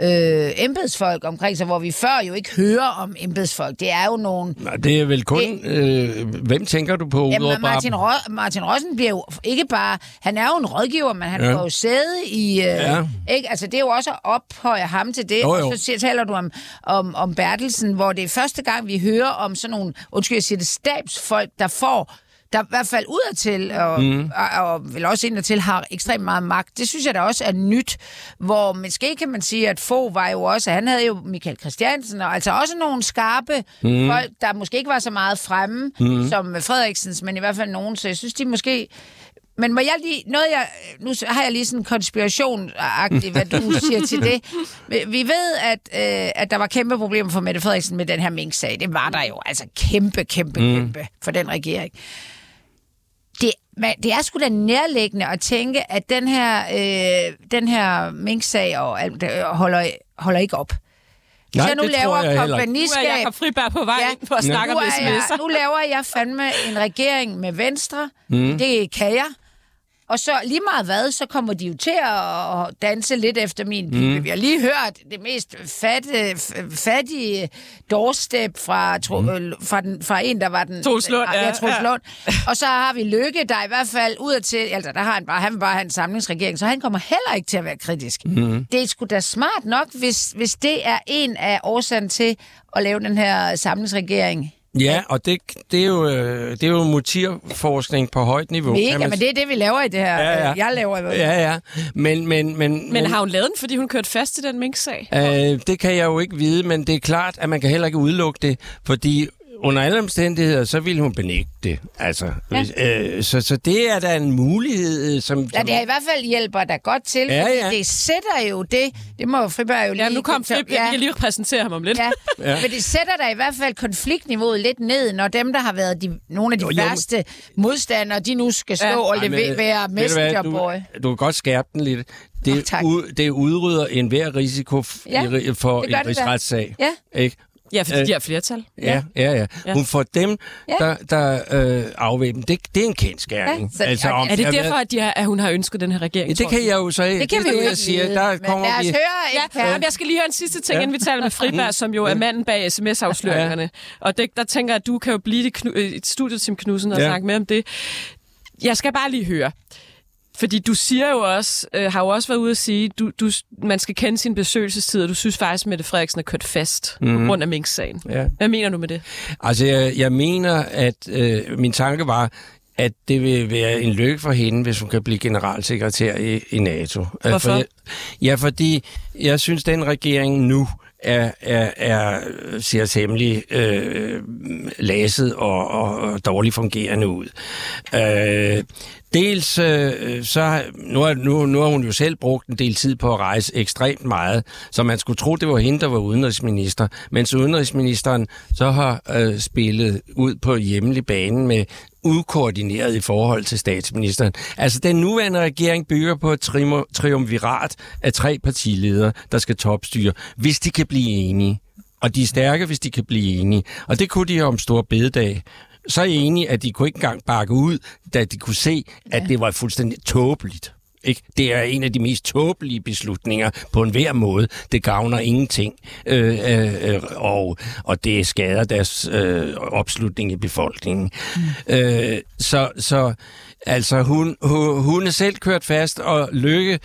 øh, embedsfolk omkring sig, hvor vi før jo ikke hører om embedsfolk. Det er jo nogle... Nej, det er vel kun... Det, øh, hvem tænker du på? Jamen, Martin, Ro- Martin Rossen bliver jo ikke bare... Han er jo en rådgiver, men han ja. får jo sæde i... Øh, ja. ikke? Altså, det er jo også at ophøje ham til det. Jo, jo. Og så taler du om, om, om Bertelsen, hvor det er første gang, vi hører om sådan nogle, undskyld, jeg siger det, stabsfolk, der får der i hvert fald udadtil, og, mm. og, og vel også indadtil, har ekstremt meget magt. Det synes jeg da også er nyt, hvor måske kan man sige, at få var jo også, han havde jo Michael Christiansen, og altså også nogle skarpe mm. folk, der måske ikke var så meget fremme mm. som Frederiksens, men i hvert fald nogen, så jeg synes, de måske men må jeg lige, noget jeg, nu har jeg lige sådan en konspiration hvad du siger til det. Vi ved, at, øh, at der var kæmpe problemer for Mette Frederiksen med den her mink-sag. Det var der jo, altså kæmpe, kæmpe, mm. kæmpe for den regering det, man, det er sgu da nærliggende at tænke, at den her, øh, den her mink-sag og, øh, holder, holder ikke op. Hvis Nej, jeg nu laver kompagniskab... Nu er Jacob Friberg på vej ja, for at snakke om sms'er. Nu laver jeg fandme en regering med Venstre. Mm. Det kan jeg. Og så lige meget hvad, så kommer de jo til at danse lidt efter min pipe. Mm. Vi har lige hørt det mest fatte, fattige doorstep fra, tro, mm. Øh, fra, den, fra en, der var den... Troslund, ja. ja, ja. Og så har vi Lykke, der i hvert fald ud til... Altså, der har han bare, han bare en samlingsregering, så han kommer heller ikke til at være kritisk. Mm. Det er sgu da smart nok, hvis, hvis det er en af årsagen til at lave den her samlingsregering Ja, og det, det, er jo, øh, det er jo motivforskning på højt niveau. Mega, man men det er det, vi laver i det her. Ja, ja. Jeg laver i hvert fald. Ja, ja. Men, men, men, Men har hun lavet den, fordi hun kørte fast i den mink-sag? Øh, det kan jeg jo ikke vide, men det er klart, at man kan heller ikke udelukke det, fordi under alle omstændigheder, så vil hun benægte det. Altså, Ja. ja. øh, så, så det er da en mulighed, øh, som... Ja, som det er i hvert fald hjælper der godt til, Ja, fordi ja. det sætter jo det, det må Friberg jo lige... Ja, nu kom Flip. Jeg kan lige præsentere ham om lidt. Ja, Ja. ja. men det sætter der i hvert fald konfliktniveauet lidt ned, når dem, der har været de, nogle af de Jo, jo, jo, værste modstandere, de nu skal stå Ja. ja. og Ej, men, leve, øh, være du messengerboy. Du, du kan godt skærpe den lidt. Det, oh, tak. ud, det udrydder enhver risiko f- Ja, for en da. rigsretssag. Ja. Ikke? Ja, fordi Øh, de har flertal. Ja, ja, ja. Ja. ja. Hun får dem, Ja. der, der øh, afvæbner. Det, det er en kendskærning. Ja, så- om, Er det derfor, at, de har, at hun har ønsket den her regering? Ja, det kan jeg jo så Det kan vi jo det, ikke siger. vide, Der kommer lad os vi... høre Ja, ja. jeg skal lige høre en sidste ting, Ja. inden vi taler med Friberg, som jo er manden bag sms-afsløringerne. Og det, der tænker jeg, at du kan jo blive det knu- et studie, Tim Knudsen, og Ja. snakke med om det. Jeg skal bare lige høre. Fordi du siger jo også, øh, har jo også været ude at sige, du, du, man skal kende sin besøgelsestid, og du synes faktisk, at Mette Frederiksen er kørt fast mm. på grund af Mink-sagen. Ja. Hvad mener du med det? Altså, jeg, jeg mener, at øh, min tanke var, at det vil være en lykke for hende, hvis hun kan blive generalsekretær i, i NATO. Hvorfor? For jeg, ja, fordi jeg synes, den regering nu er, er, er ser temmelig øh, laset og, og, og dårligt fungerende ud. Øh, dels øh, så nu, har- nu, nu har hun jo selv brugt en del tid på at rejse ekstremt meget, så man skulle tro, det var hende, der var udenrigsminister. Mens udenrigsministeren så har øh, spillet ud på hjemlig bane med ukoordineret i forhold til statsministeren. Altså, den nuværende regering bygger på et triumvirat af tre partiledere, der skal topstyre, hvis de kan blive enige. Og de er stærke, hvis de kan blive enige. Og det kunne de om stor bededag. Så enige, at de kunne ikke engang bakke ud, da de kunne se, at det var fuldstændig tåbeligt. Ikke? Det er en af de mest tåbelige beslutninger på en hver måde. Det gavner ingenting, øh, øh, øh, og, og det skader deres øh, opslutning i befolkningen. Mm. Øh, så, så altså, hun, hun, hun er selv kørt fast, og Lykke,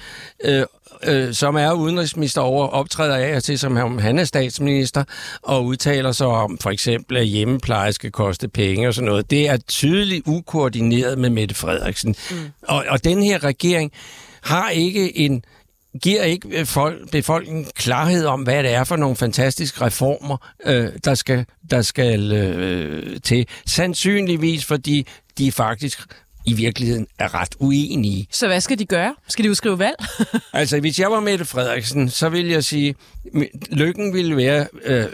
øh, øh, som er udenrigsminister over, optræder af og til, som om han er statsminister, og udtaler sig om for eksempel, at hjemmepleje skal koste penge og sådan noget. Det er tydeligt ukoordineret med Mette Frederiksen. Mm. Og, og den her regering har ikke en giver ikke øh, folk, befolkningen klarhed om, hvad det er for nogle fantastiske reformer, øh, der skal, der skal øh, til. Sandsynligvis, fordi de faktisk i virkeligheden er ret uenige. Så hvad skal de gøre? Skal de udskrive valg? Altså, hvis jeg var Mette Frederiksen, så ville jeg sige, lykken ville være, øh,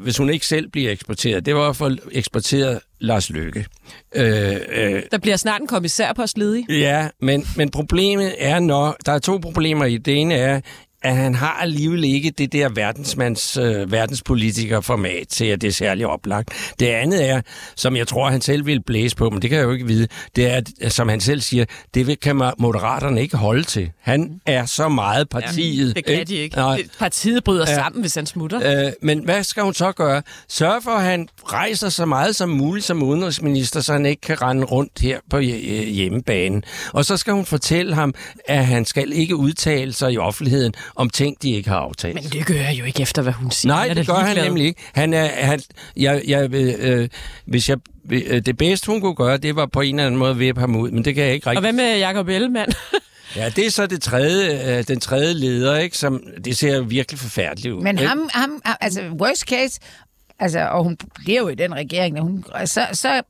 hvis hun ikke selv bliver eksporteret, det var få eksporteret Lars Lykke. Øh, øh, Der bliver snart en kommissærpost ledig. Ja, men, men problemet er, når der er to problemer i det ene er, at han har alligevel ikke det der verdensmands, øh, verdenspolitiker-format til, at det er særlig oplagt. Det andet er, som jeg tror, han selv vil blæse på, men det kan jeg jo ikke vide, det er, at, som han selv siger, det kan moderaterne ikke holde til. Han er så meget partiet. Det kan de ikke. Nej. Partiet bryder Ja. sammen, hvis han smutter. Øh, men hvad skal hun så gøre? Sørge for, at han rejser så meget som muligt som udenrigsminister, så han ikke kan rende rundt her på hje- hjemmebanen. Og så skal hun fortælle ham, at han skal ikke udtale sig i offentligheden om ting, de ikke har aftalt. Men det gør jeg jo ikke efter, hvad hun siger. Nej, det da gør han nemlig ikke. Han er, han, jeg, jeg, vil, øh, hvis jeg, øh, det bedste, hun kunne gøre, det var på en eller anden måde at vippe ham ud, men det kan jeg ikke Og rigtig. hvad med Jacob Ellemann? Ja, det er så det tredje, øh, den tredje leder, ikke, som det ser virkelig forfærdeligt ud. Men ikke? ham, ham, altså worst case, altså, og hun bliver jo i den regering, og hun, så, så,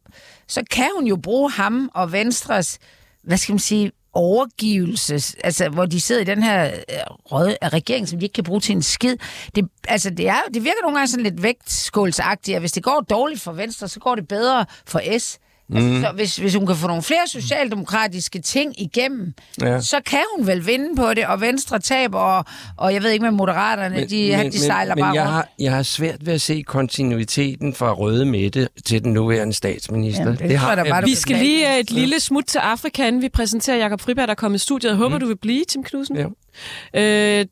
så kan hun jo bruge ham og Venstres, hvad skal man sige, overgivelse, altså hvor de sidder i den her øh, røde øh, regering, som de ikke kan bruge til en skid. Det, altså, det, er, det virker nogle gange sådan lidt vægtskålsagtigt, at hvis det går dårligt for Venstre, så går det bedre for S. Altså, så hvis, hvis hun kan få nogle flere socialdemokratiske ting igennem, Ja. så kan hun vel vinde på det, og Venstre taber, og, og jeg ved ikke med moderaterne, men, de, men, de sejler men, bare men jeg rundt. har, jeg har svært ved at se kontinuiteten fra Røde Midte til den nuværende statsminister. Jamen, det tror jeg da bare, Vi skal lige øh, et lille smut til Afrika, inden vi præsenterer Jakob Friberg, der er kommet i studiet. Jeg håber, mm. du vil blive, Tim Knudsen. Ja. Øh,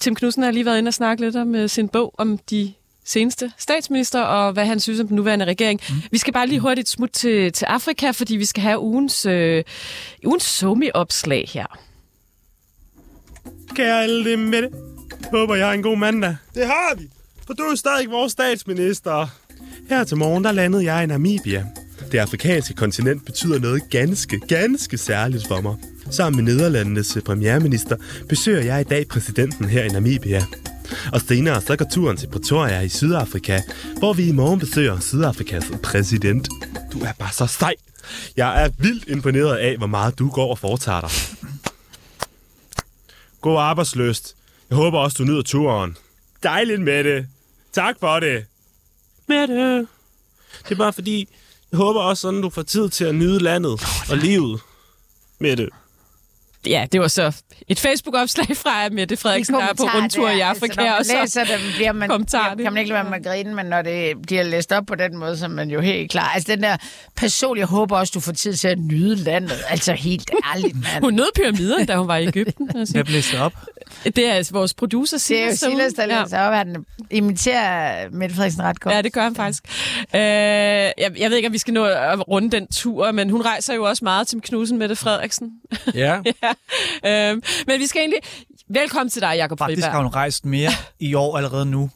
Tim Knudsen har lige været inde og snakke lidt om øh, sin bog om de seneste statsminister, og hvad han synes om den nuværende regering. Mm. Vi skal bare lige hurtigt smut til, til Afrika, fordi vi skal have ugens, øh, ugens somi-opslag her. Kære alle det med det. Håber, jeg har en god mandag. Det har vi, for du er stadig vores statsminister. Her til morgen, der landede jeg i Namibia. Det afrikanske kontinent betyder noget ganske, ganske særligt for mig. Sammen med Nederlandenes premierminister besøger jeg i dag præsidenten her i Namibia. Og senere så går turen til Pretoria i Sydafrika, hvor vi i morgen besøger Sydafrikas præsident. Du er bare så sej. Jeg er vildt imponeret af, hvor meget du går og foretager dig. God arbejdsløst. Jeg håber også, du nyder turen. Dejligt med det. Tak for det. Med det. Det er bare fordi, jeg håber også sådan, du får tid til at nyde landet og livet. Med det. Ja, det var så et Facebook-opslag fra Mette Frederiksen, der er på rundtur i Afrika. Altså, når man og så læser dem, bliver man, bliver, kan man ikke lade være med at grine, men når det bliver læst op på den måde, så er man jo helt klar. Altså den der person, jeg håber også, du får tid til at nyde landet. Altså helt ærligt, mand. Hun nød pyramiderne, da hun var i Ægypten. Altså. Jeg blev op. Det er altså vores producer, Det er jo Silas. Silas, der læser op. Han imiterer Mette Frederiksen ret godt. Ja, det gør han faktisk. Øh, jeg, jeg ved ikke, om vi skal nå at runde den tur, men hun rejser jo også meget til Knudsen Mette Frederiksen. Ja. ja. Øh, men vi skal egentlig... Velkommen til dig, Jacob Faktisk har Friberg. hun rejst mere i år allerede nu,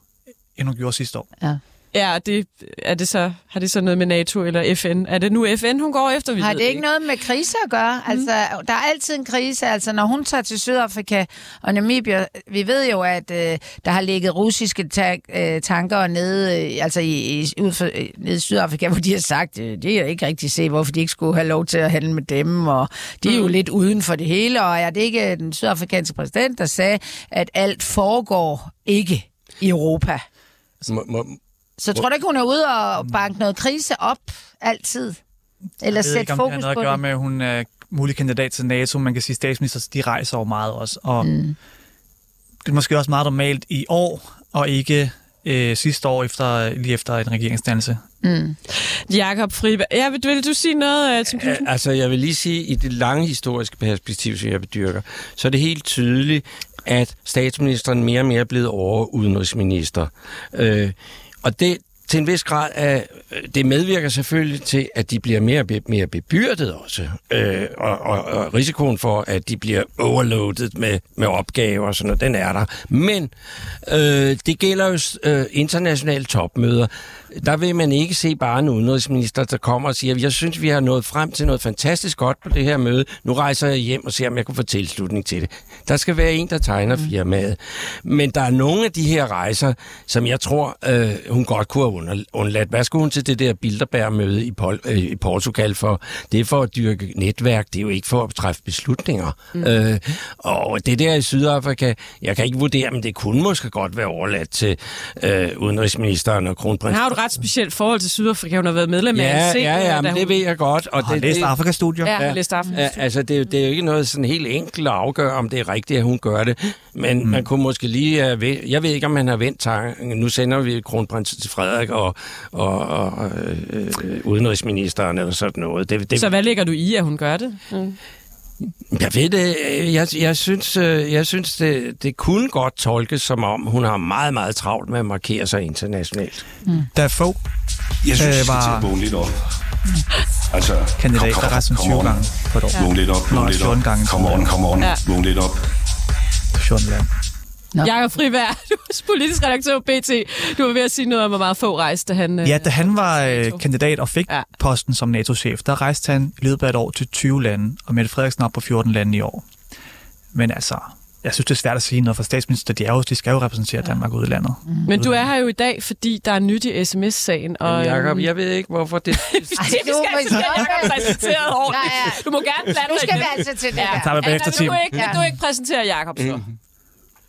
end hun gjorde sidste år. Ja. Ja, det, er det så, har det så noget med NATO eller FN? Er det nu FN, hun går efter? Vi Har ved det ikke noget med krise at gøre? Mm. Altså, der er altid en krise. Altså, når hun tager til Sydafrika og Namibia, vi ved jo, at øh, der har ligget russiske ta- øh, tanker nede, øh, altså i, i, ud for, øh, nede i Sydafrika, hvor de har sagt, øh, det er jeg ikke rigtig se, hvorfor de ikke skulle have lov til at handle med dem, og de er jo lidt uden for det hele, og er det ikke den sydafrikanske præsident, der sagde, at alt foregår ikke i Europa? Må, må, Så tror du ikke, hun er ude og banke noget krise op altid? Eller Jeg ved sætte ikke, om det har fokus noget på at gøre det? med, at hun er mulig kandidat til NATO. Man kan sige, at statsminister, de rejser over meget også. Og Mm. det er måske også meget normalt i år, og ikke øh, sidste år efter, lige efter en regeringsdannelse. Mm. Jakob Friberg. Ja, vil, vil du sige noget, uh, Knudsen? altså, jeg vil lige sige, i det lange historiske perspektiv, som jeg bedyrker, så er det helt tydeligt, at statsministeren mere og mere er blevet overudenrigsminister. Øh, og det til en vis grad af, det medvirker selvfølgelig til, at de bliver mere mere bebyrdet også. Øh, og, og, og risikoen for, at de bliver overloadet med, med opgaver og sådan noget, den er der. Men øh, det gælder jo øh, internationale topmøder. Der vil man ikke se bare en udenrigsminister, der kommer og siger, jeg synes, vi har nået frem til noget fantastisk godt på det her møde. Nu rejser jeg hjem og ser, om jeg kan få tilslutning til det. Der skal være en, der tegner firmaet. Men der er nogle af de her rejser, som jeg tror, øh, hun godt kunne have undladt. Hvad skulle hun til det der Bilderberg-møde i, Pol, øh, i Portugal for? Det er for at dyrke netværk, det er jo ikke for at træffe beslutninger. Mm. Øh, og det der i Sydafrika, jeg kan ikke vurdere, men det kunne måske godt være overladt til øh, udenrigsministeren og Hun kronprins. har jo et ret specielt forhold til Sydafrika. Hun har været medlem af Ja, ANC. ja, ja, da men hun... det ved jeg godt. Og har det, læst Afrika-studier. Ja, Ja. læst. Ja, altså, det, er jo- det er jo ikke noget sådan helt enkelt at afgøre, om det er rigtigt, at hun gør det. Men mm. man kunne måske lige... Ved, jeg ved ikke, om man har vendt tanken. Nu sender vi kronprins til Frederik og, og, og øh, øh, udenrigsministeren eller sådan noget. Det, det, Så hvad lægger du i, at hun gør det? Mm. Jeg ved det. Jeg, jeg synes, øh, jeg synes det, det kunne godt tolkes som om, hun har meget, meget travlt med at markere sig internationalt. Da Fogh Jeg synes, Øh, var- at vågne lidt op. Altså, kandidat, kom- der rejste som kom 20 on. gange på et år. Vågn lidt op, vågn lidt 14 op. Kom on, kom on. Ja. Vågn lidt op. 14 lande. Nå. Jakob Friberg, du er politisk redaktør på BT. Du var ved at sige noget om, hvor meget få rejste han. øh, Ja, da han var øh, NATO. kandidat og fik Ja. ja. posten som NATO-chef, der rejste han i løbet af et år til 20 lande, og Mette Frederiksen er op på 14 lande i år. Men altså, jeg synes, det er svært at sige noget, for statsminister, de, er jo, de skal jo repræsentere Danmark ude i landet. Men du er her jo i dag, fordi der er nyt i sms-sagen. Og, Og, Jakob, øhm, jeg ved ikke, hvorfor det... Ej, vi skal altså have Jacob præsenteret ordentligt. Ja, ja. Du må gerne blande Nu dig skal i vi det. altså til det Ja. bagefter, Altså, vil du ikke, vil du ikke præsentere Jacob så?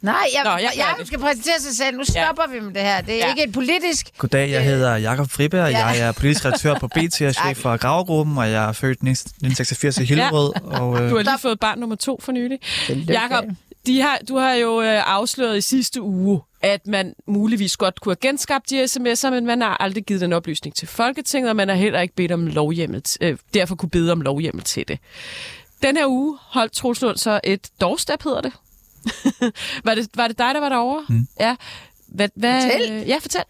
Nej, jeg, Nå, jeg jeg, det. skal præsentere sig selv. Nu stopper vi med det her. Det er Ja. ikke et politisk... Goddag, jeg hedder Jakob Friberg, Ja. jeg er politisk redaktør på BT og chef for Gravergruppen, og jeg er født 1986 i Hillerød. Og, øh, Du har lige fået barn nummer to for nylig. Jakob, de har, du har jo øh, afsløret i sidste uge, at man muligvis godt kunne have genskabt de sms'er, men man har aldrig givet den oplysning til Folketinget, og man har heller ikke bedt om lovhjemmel, øh, derfor kunne bede om lovhjemmel til det. Den her uge holdt Troels Lund så et doorstep, hedder det. Var det. Var det dig, der var derovre? Mm. Ja. Hvad, hvad, Fortæl. øh, Ja, fortæl.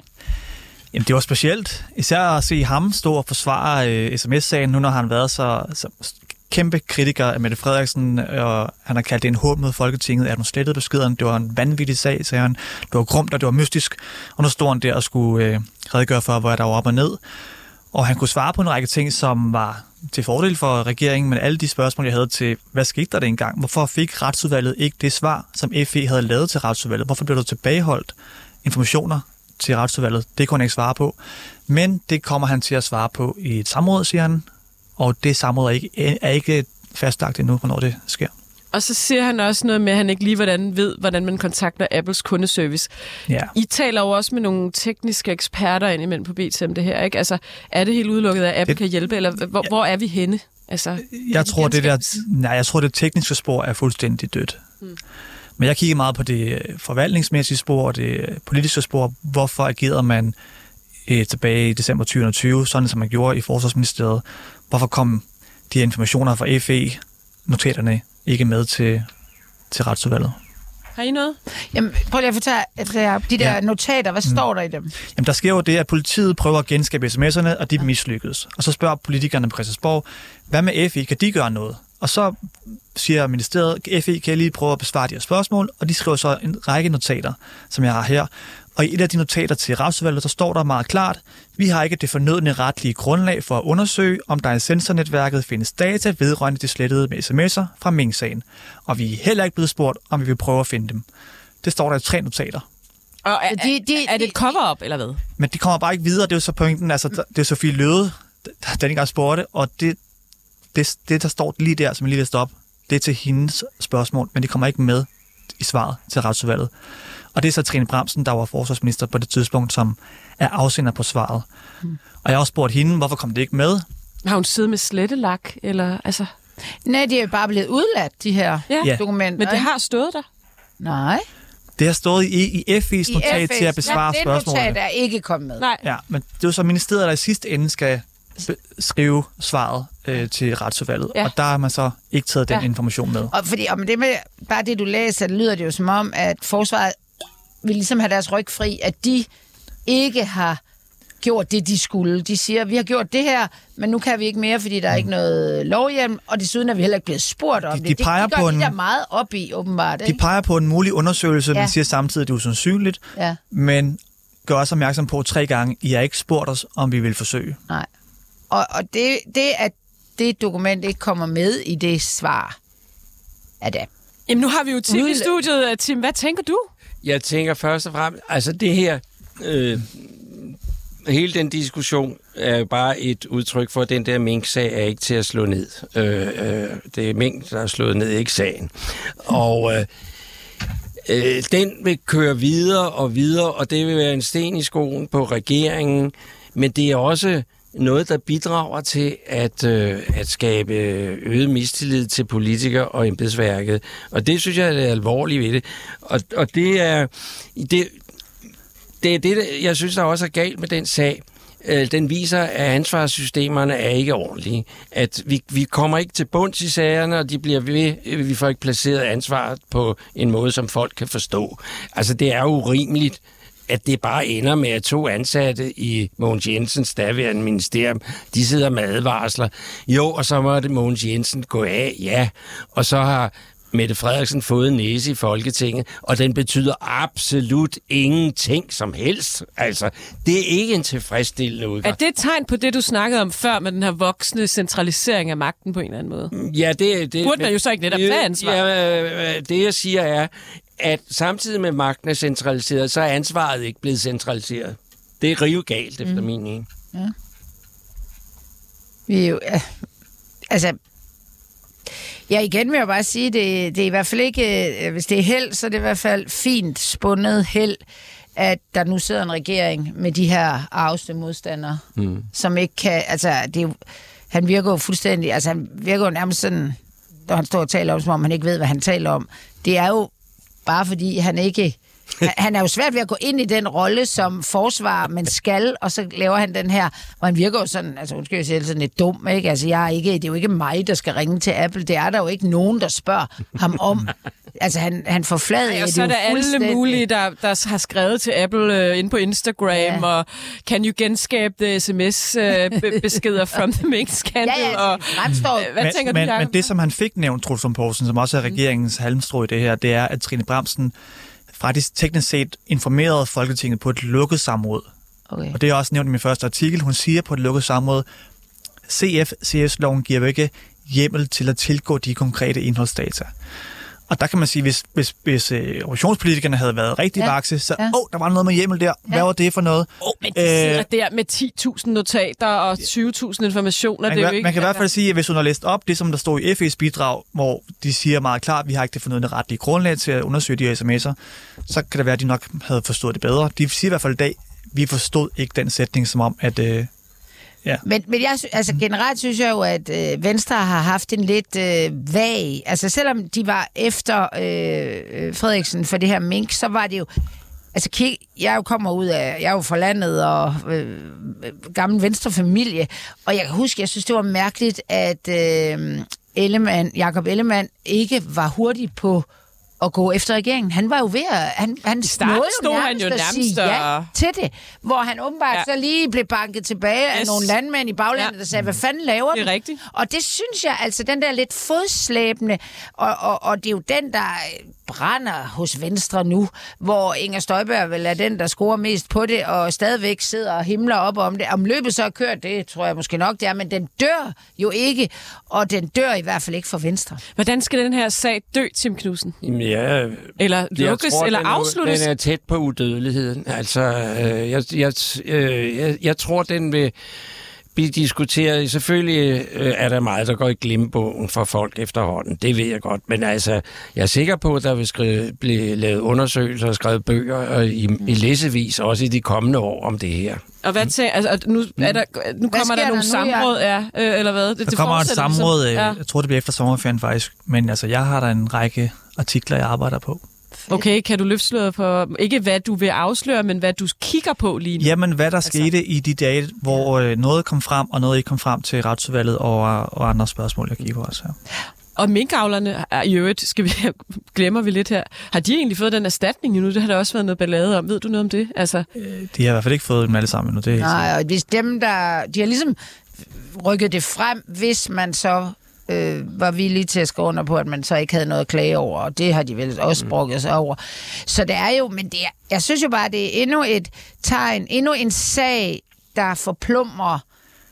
Jamen, det var specielt. Især at se ham stå og forsvare øh, sms-sagen, nu når han har været så, så kæmpe kritiker af Mette Frederiksen, og han har kaldt det en håb mod Folketinget, at hun slettede beskeden. Det var en vanvittig sag, sagde han. Det var grumt, og det var mystisk. Og nu stod han der og skulle øh, redegøre for, hvor der var op og ned. Og han kunne svare på en række ting, som var til fordel for regeringen, men alle de spørgsmål, jeg havde til, hvad skete der dengang? Hvorfor fik retsudvalget ikke det svar, som FE havde lavet til retsudvalget? Hvorfor blev der tilbageholdt informationer til retsudvalget? Det kunne han ikke svare på. Men det kommer han til at svare på i et samråd, siger han. Og det samråd er ikke, er ikke fastlagt endnu, hvornår det sker. Og så siger han også noget med, at han ikke lige hvordan ved, hvordan man kontakter Apples kundeservice. Ja. I taler jo også med nogle tekniske eksperter indimellem på BT om det her, ikke? Altså, er det helt udelukket, at Apple det, kan hjælpe, eller hvor, ja. hvor er vi henne? Altså, jeg tror, det der, nej, jeg tror, det tekniske spor er fuldstændig dødt. Hmm. Men jeg kigger meget på det forvaltningsmæssige spor og det politiske spor. Hvorfor agerede man øh, tilbage i december 2020, sådan som man gjorde i Forsvarsministeriet? Hvorfor kom de informationer fra FE-notaterne ikke med til, til retsudvalget? Har I noget? Jamen, prøv lige at fortælle de der ja. notater. Hvad står der i dem? Jamen, der sker jo det, at politiet prøver at genskabe sms'erne, og de ja. mislykkedes. Og så spørger politikerne på Christiansborg, hvad med FE? Kan de gøre noget? Og så siger ministeriet, FE kan lige prøve at besvare de her spørgsmål, og de skriver så en række notater, som jeg har her. Og i et af de notater til retsudvalget, der står der meget klart, vi har ikke det fornødne retlige grundlag for at undersøge, om der i sensornetværket findes data vedrørende de slettede med sms'er fra Ming-sagen. Og vi er heller ikke blevet spurgt, om vi vil prøve at finde dem. Det står der i tre notater. Og er, de, de, er det et cover-up, eller hvad? Men de kommer bare ikke videre, det er jo så pointen. Altså, det er Sofie Løde, der den ikke spurgte, og det, det, det, der står lige der, som jeg lige læste op, det er til hendes spørgsmål, men det kommer ikke med i svaret til retsudvalget. Og det er så Trine Bramsen, der var forsvarsminister på det tidspunkt, som er afsender på svaret. Mm. Og jeg har også spurgt hende, hvorfor kom det ikke med? Har hun siddet med slettelak, eller altså... Nej, de er bare blevet udladt, de her ja. dokumenter. Men det har stået der. Nej. Det har stået i, i FE's notat til at besvare ja, spørgsmålet. det notat er ikke kommet med. Nej. Ja, men det er jo så ministeriet, der i sidste ende skal skrive svaret øh, til retsudvalget, ja. og der har man så ikke taget den ja. information med. Og fordi med det med bare det, du læser, det lyder det jo som om, at forsvaret vil ligesom have deres ryg fri, at de ikke har gjort det, de skulle. De siger, vi har gjort det her, men nu kan vi ikke mere, fordi der er mm. ikke noget lovhjem, og desuden er vi heller ikke blevet spurgt om de, det. De peger det, det på de en, der meget op i, åbenbart. De peger på en mulig undersøgelse, ja. men siger samtidig, at det er usandsynligt. Ja. Men gør også opmærksom på tre gange, I har ikke spurgt os, om vi vil forsøge. Nej. Og, og det, det, at det dokument ikke kommer med i det svar, er det. Jamen nu har vi jo Tim i studiet. Tim, hvad tænker du? Jeg tænker først og fremmest, altså det her, øh, hele den diskussion er jo bare et udtryk for, at den der mink-sag er ikke til at slå ned. Øh, øh, det er mink, der er slået ned, ikke sagen. Og øh, øh, den vil køre videre og videre, og det vil være en sten i skoen på regeringen, men det er også noget, der bidrager til at, øh, at skabe øget mistillid til politikere og embedsværket. Og det synes jeg er det alvorlige ved det. Og, og det er det, det, det, jeg synes, der også er galt med den sag. Øh, den viser, at ansvarssystemerne er ikke ordentlige. At vi, vi kommer ikke til bunds i sagerne, og de bliver ved, vi får ikke placeret ansvaret på en måde, som folk kan forstå. Altså, det er urimeligt, at det bare ender med, at to ansatte i Mogens Jensens daværende ministerium, de sidder med advarsler. Jo, og så må det Mogens Jensen gå af, ja. Og så har Mette Frederiksen fået en næse i Folketinget, og den betyder absolut ingenting som helst. Altså, det er ikke en tilfredsstillende udgang. Er det et tegn på det, du snakkede om før med den her voksne centralisering af magten på en eller anden måde? Ja, det... det Burde man jo så ikke netop tage ansvar? Ja, det jeg siger er, at samtidig med magten er centraliseret, så er ansvaret ikke blevet centraliseret. Det er rive galt, efter mm. min mening. Ja. Vi er jo... Ja, altså, Ja, igen vil jeg bare sige, det, det er i hvert fald ikke, øh, hvis det er held, så er det i hvert fald fint spundet held, at der nu sidder en regering med de her arveste modstandere, mm. som ikke kan, altså, det han virker jo fuldstændig, altså han virker jo nærmest sådan, når han står og taler om, som om han ikke ved, hvad han taler om. Det er jo bare fordi, han ikke han er jo svært ved at gå ind i den rolle som forsvar, men skal, og så laver han den her, og han virker jo sådan, altså undskyld, jeg siger sådan lidt dum, ikke? Altså jeg er ikke, det er jo ikke mig, der skal ringe til Apple, det er der jo ikke nogen, der spørger ham om. Altså, han, han forfladede Ej, og det så er der alle mulige, der, der har skrevet til Apple uh, inde på Instagram, Ja. og kan you genskabe sms-beskeder from the mink scandal? Ja, ja, og, fremstår. hvad men, tænker men, du, Jacob? men det, som han fik nævnt, Truls Poulsen, som også er regeringens halmstrå i det her, det er, at Trine Bramsen faktisk teknisk set informerede Folketinget på et lukket samråd. Okay. Og det er også nævnt i min første artikel. Hun siger på et lukket samråd, CF-CS-loven giver jo ikke hjemmel til at tilgå de konkrete indholdsdata. Og der kan man sige, hvis, hvis, hvis øh, oppositionspolitikerne havde været rigtig Ja. vakse, så, åh, Ja. oh, der var noget med hjemmel der. Hvad Ja. var det for noget? Oh, men de sidder Øh, der med 10.000 notater og 20.000 informationer. Man det kan, er jo man, ikke, man kan i hvert fald sige, at hvis hun har læst op det, som der står i FE's bidrag, hvor de siger meget klart, at vi har ikke det fornødne retlige grundlag til at undersøge de her sms'er, så kan det være, at de nok havde forstået det bedre. De siger i hvert fald i dag, vi forstod ikke den sætning som om, at... Øh, men, men jeg, sy- altså generelt synes jeg jo, at øh, Venstre har haft en lidt øh, vag... Altså selvom de var efter øh, øh Frederiksen for det her mink, så var det jo... Altså, kig, jeg jo kommer ud af, jeg er jo fra landet og øh, øh, gammel venstrefamilie, og jeg kan huske, jeg synes, det var mærkeligt, at øh, Ellemann, Jakob Ellemann ikke var hurtig på at gå efter regeringen. Han var jo ved at... Han, han starten nåede stod han jo at nærmest sige ja og- til det, hvor han åbenbart Ja. så lige blev banket tilbage af Yes. nogle landmænd i baglandet, Ja. der sagde, hvad fanden laver Det er du? rigtigt. Og det synes jeg, altså den der lidt fodslæbende, og, og, og det er jo den, der brænder hos Venstre nu, hvor Inger Støjberg vel er den, der scorer mest på det, og stadigvæk sidder og himler op om det. Om løbet så er kørt, det tror jeg måske nok, det er, men den dør jo ikke, og den dør i hvert fald ikke for Venstre. Hvordan skal den her sag dø, Tim Knudsen? Ja, Eller lukkes, tror, eller den er- afsluttes? Den er tæt på udødeligheden. Altså, øh, jeg, jeg, øh, jeg, jeg tror, den vil blive diskuteret. Selvfølgelig øh, er der meget, der går i glemmebogen for folk efterhånden. Det ved jeg godt. Men altså, jeg er sikker på, at der vil skrive, blive lavet undersøgelser og skrevet bøger øh, i, i læsevis, også i de kommende år om det her. Og hvad til, altså, og nu, er der, nu kommer sker der der nogle nu, samråd, ja, øh, eller hvad? Det, der kommer et samråd, øh, ligesom. jeg tror, det bliver efter sommerferien faktisk, men altså, jeg har der en række artikler, jeg arbejder på. Okay, kan du løfte sløret for, ikke hvad du vil afsløre, men hvad du kigger på lige nu? Jamen, hvad der Altså- skete i de dage, hvor øh, noget kom frem, og noget ikke kom frem til retsudvalget og, og andre spørgsmål, jeg kigger på os her. Og minkavlerne, er, i øvrigt, skal vi, glemmer vi lidt her, har de egentlig fået den erstatning nu? Det har der også været noget ballade om. Ved du noget om det? Altså, De har i hvert fald ikke fået dem alle sammen endnu, det er. Nej, og hvis dem, der... De har ligesom rykket det frem, hvis man så øh, var villig til at skrive under på, at man så ikke havde noget at klage over, og det har de vel også brokket sig over. Så det er jo, men det er, jeg synes jo bare, det er endnu et tegn, endnu en sag, der forplumrer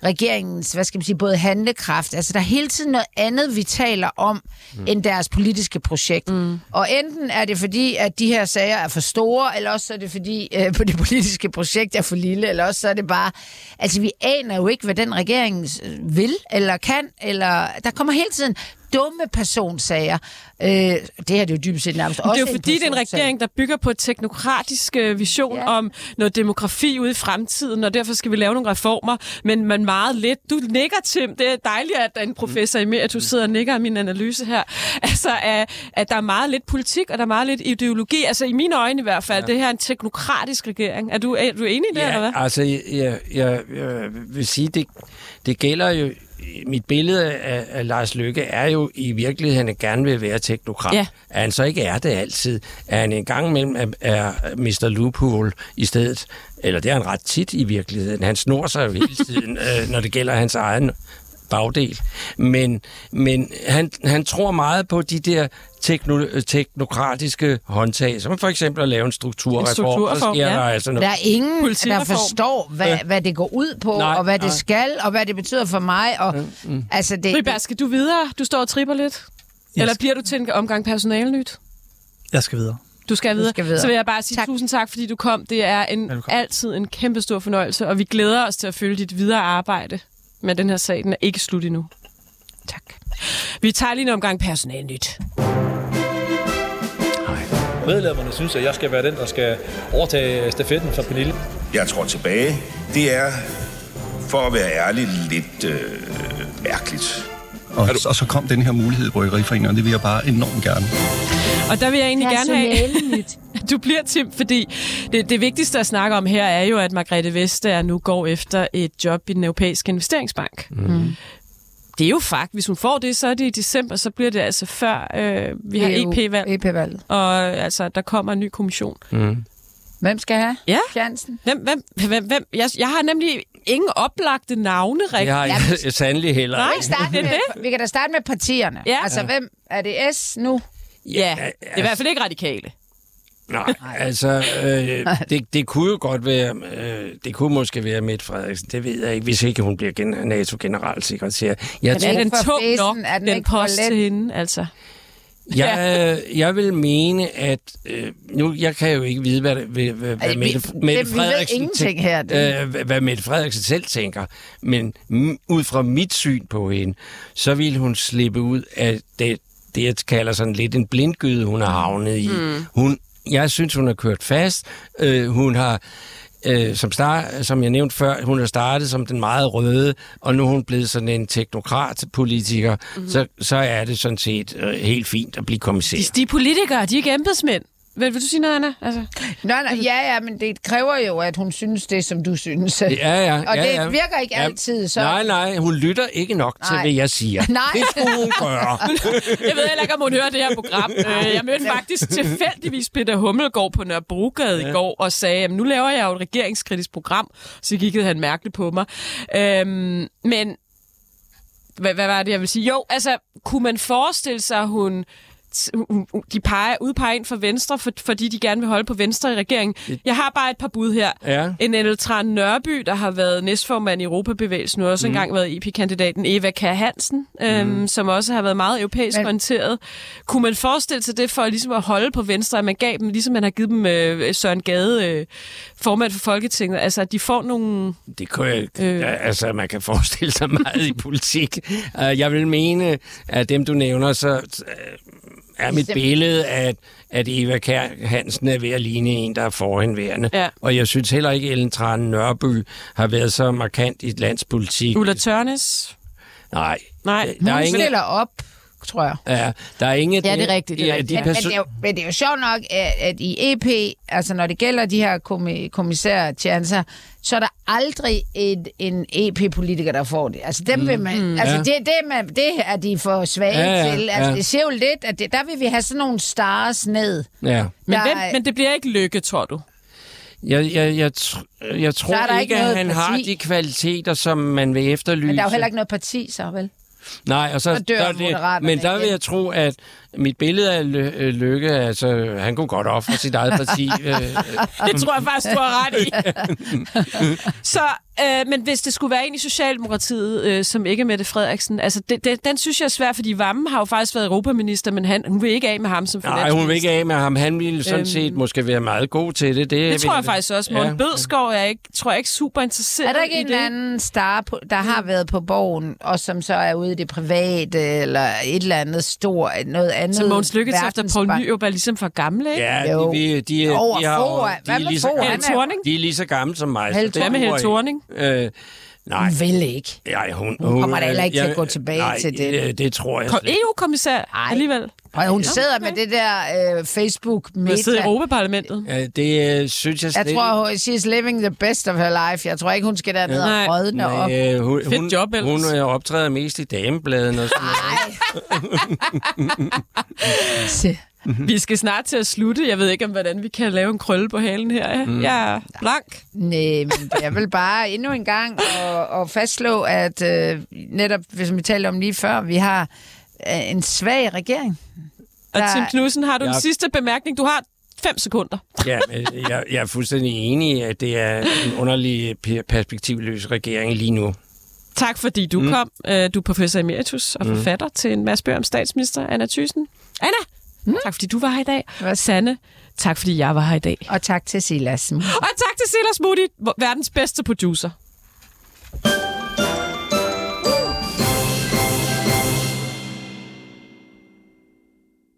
regeringens, hvad skal man sige, både handlekraft. Altså, der er hele tiden noget andet, vi taler om, mm. end deres politiske projekt. Mm. Og enten er det fordi, at de her sager er for store, eller også så er det fordi, øh, på det politiske projekt er for lille, eller også så er det bare... Altså, vi aner jo ikke, hvad den regering vil, eller kan, eller... Der kommer hele tiden dumme personsager. Øh, det her det er jo dybest set nærmest det er også jo fordi, det er en regering, der bygger på et teknokratisk øh, vision Ja. ja. om noget demografi ude i fremtiden, og derfor skal vi lave nogle reformer, men man meget lidt. Du nikker, Tim. Det er dejligt, at en professor emeritus sidder og nikker af min analyse her. Altså, at, at der er meget lidt politik, og der er meget lidt ideologi. Altså, i mine øjne i hvert fald, ja. det her er en teknokratisk regering. Er du, er du enig i det, eller hvad? altså, jeg, jeg, jeg, jeg vil sige, det, det gælder jo... Mit billede af, af Lars Løkke er jo i virkeligheden, at gerne vil være teknokrat. Ja. At han så ikke er det altid. At han en gang imellem er, er Mr. Loophole i stedet. Eller det er han ret tit i virkeligheden. Han snor sig jo hele tiden, øh, når det gælder hans egen bagdel. Men, men han, han tror meget på de der tekno, teknokratiske håndtag, som for eksempel at lave en strukturreform. En strukturreform, ja. der altså noget. Der er ingen, der forstår, hvad, hvad det går ud på, Nej, og hvad det nej. skal, og hvad det betyder for mig. Og, mm. altså det, Ribær, skal du videre? Du står og tripper lidt. Yes. Eller bliver du til en omgang personalnyt? Jeg skal videre. Du skal videre. skal videre. Så vil jeg bare sige Tak. tak. tusind tak, fordi du kom. Det er en, Velkommen. altid en kæmpe stor fornøjelse, og vi glæder os til at følge dit videre arbejde med den her sag. Den er ikke slut endnu. tak. Vi tager lige en omgang personalnyt. Medlemmerne synes, at jeg skal være den, der skal overtage stafetten fra Pernille. Jeg tror tilbage. Det er, for at være ærlig, lidt øh, mærkeligt. Og, og så kom den her mulighed i Bryggeriforeningen, og det vil jeg bare enormt gerne. Og der vil jeg egentlig gerne have, du bliver, Tim, fordi det, det vigtigste at snakke om her er jo, at Margrethe Vestager nu går efter et job i den europæiske investeringsbank. Mm. det er jo fakt. Hvis hun får det, så er det i december, så bliver det altså før øh, vi har EU EP-valg. EP-valget. Og øh, altså, der kommer en ny kommission. Mm. Hvem skal have? Ja. Jansen? Hvem, hvem, hvem, hvem? Jeg, jeg har nemlig ingen oplagte navne, rigtigt. har jeg sandelig heller. Nej, Vi, kan starte med, vi kan da starte med partierne. Ja. Altså, hvem er det S nu? Ja, det er i hvert fald ikke radikale. Nej, altså, øh, det, det kunne jo godt være, øh, det kunne måske være Mette Frederiksen, det ved jeg ikke, hvis ikke hun bliver gen- NATO-generalsekretær. Jeg, Men er den tung nok, Er den den post til hende, altså? jeg, jeg vil mene, at øh, nu, jeg kan jo ikke vide, hvad, hvad, hvad, hvad Ej, vi- Mette, det- Mette vi Frederiksen ingenting her, det- øh, hvad- hvad Mette Frederiksen selv tænker, men ud fra mit syn på hende, så vil hun slippe ud af det, det jeg kalder sådan lidt en blindgyde, hun har havnet i. Mm. Hun, jeg synes, hun har kørt fast. Øh, hun har øh, som, start, som jeg nævnte før, hun har startet som den meget røde, og nu er hun blevet sådan en teknokrat-politiker, mm-hmm. så, så er det sådan set øh, helt fint at blive kommissær. De, de er politikere, de er ikke embedsmænd. Vil, vil du sige noget, Anna? Altså, Nå, nej, ja, ja, men det kræver jo, at hun synes det, som du synes. Ja, ja. Og ja, det ja. virker ikke altid, så- Nej, nej, hun lytter ikke nok til, Nej. hvad jeg siger. Nej. Det skulle hun gøre. jeg ved heller ikke, om hun hører det her program. Jeg mødte faktisk tilfældigvis Peter Hummelgaard på Nørrebrogade ja. i går og sagde, at nu laver jeg jo et regeringskritisk program. Så kiggede han mærkeligt på mig. Øhm, men hvad, hvad var det, jeg vil sige? Jo, altså, kunne man forestille sig, at hun- de peger, udpeger ind for Venstre, for, fordi de gerne vil holde på Venstre i regeringen. Jeg har bare et par bud her. Ja. En Eltran Nørby, der har været næstformand i Europabevægelsen, har også mm. engang været IP-kandidaten Eva Kær Hansen, øhm, som også har været meget europæisk Men- orienteret. Kunne man forestille sig det for ligesom at holde på Venstre, at man gav dem, ligesom man har givet dem øh, Søren Gade, øh, formand for Folketinget, altså at de får nogle... Det kunne jeg, Øh. øh. altså, man kan forestille sig meget i politik. Uh, jeg vil mene, at dem, du nævner, så uh, er mit Simpel- billede, at, at Eva Kær Hansen er ved at ligne en, der er forhenværende. Ja. Og jeg synes heller ikke, Ellen Trane Nørby har været så markant i landspolitik. Ulla Tørnes? Nej. Nej, Der er Hun ingen, stiller op, tror jeg. ja, der er ingen... Ja, det er rigtigt, det er ja, rigtigt. De Men, men, det er jo, men det er jo sjovt nok, at, at i EP, altså når det gælder de her kommi- kommissærtjenester, så er der aldrig et, en EP-politiker, der får det. Altså dem vil man, mm, altså ja. det, det, man, det er de for svage Ja, ja, til. Altså ja. det ser jo lidt, at det, der vil vi have sådan nogle stars ned. ja. Men, Der hvem, men det bliver ikke lykke, tror du? Jeg, jeg, jeg, tr- jeg tror ikke, ikke at han har parti. de kvaliteter, som man vil efterlyse. Men der er jo heller ikke noget parti, så vel? Nej, og så, Så dør der er det, men der vil jeg tro, at mit billede af Lø- øh, Lykke, altså, han kunne godt ofre sit eget parti. øh, Det tror jeg faktisk, du har ret i. så, øh, men hvis det skulle være en i Socialdemokratiet, øh, som ikke er Mette Frederiksen, altså det, det, den synes jeg er svær, fordi Vammen har jo faktisk været europaminister, men han, hun vil ikke af med ham som nej, finansminister. hun vil ikke af med ham. Han ville sådan Øhm, set måske være meget god til det. Det, Det tror jeg faktisk også. Morten Ja. Bødskov er ikke, tror jeg ikke super interesseret Er der ikke i en det. anden star, på, der har været på borgen, og som så er ude i det private, eller et eller andet stort, noget andet? Så Mogens Lykketoft og Poul Nyrup er ligesom for gamle, ikke? Ja, de, de, de, Over de, har, de, er lige så de er lige så gamle som mig. Hvad med Helle Thorning? Øh, nej. Hun vil ikke. Ja, hun, Hun kommer da heller ikke til at jeg- gå tilbage nej, til det. øh, det tror jeg Kom, slet ikke. EU-kommissær alligevel. Og hun sidder med det der øh, facebook Hun har siddet i meta. Europaparlamentet. Ja, det øh, synes jeg Jeg slet tror, hun- she's living the best of her life. Jeg tror ikke, hun skal derned Nej. og rådne op. Nej, øh, hun, Fedt hun, job ellers. hun øh, optræder mest i damebladen og sådan noget. Se. Vi skal snart til at slutte. Jeg ved ikke, om hvordan vi kan lave en krølle på halen her. Mm. Jeg er blank. Nej, men jeg vil bare endnu en gang og, og fastslå, at øh, netop, hvis vi talte om lige før, vi har øh, en svag regering. Og Der- Tim Knudsen, har du en Ja. sidste bemærkning? Du har fem sekunder. Ja, men jeg, jeg er fuldstændig enig i, at det er en underlig pe- perspektivløs regering lige nu. Tak fordi du mm. kom. Øh, Du er professor emeritus og forfatter til en masse bøger om statsminister, Anna Thyssen. Anna, Mm. Tak fordi du var her i dag. Hvad? Sanne, tak fordi jeg var her i dag. Og tak til Silas. Og tak til Silas Moody, verdens bedste producer.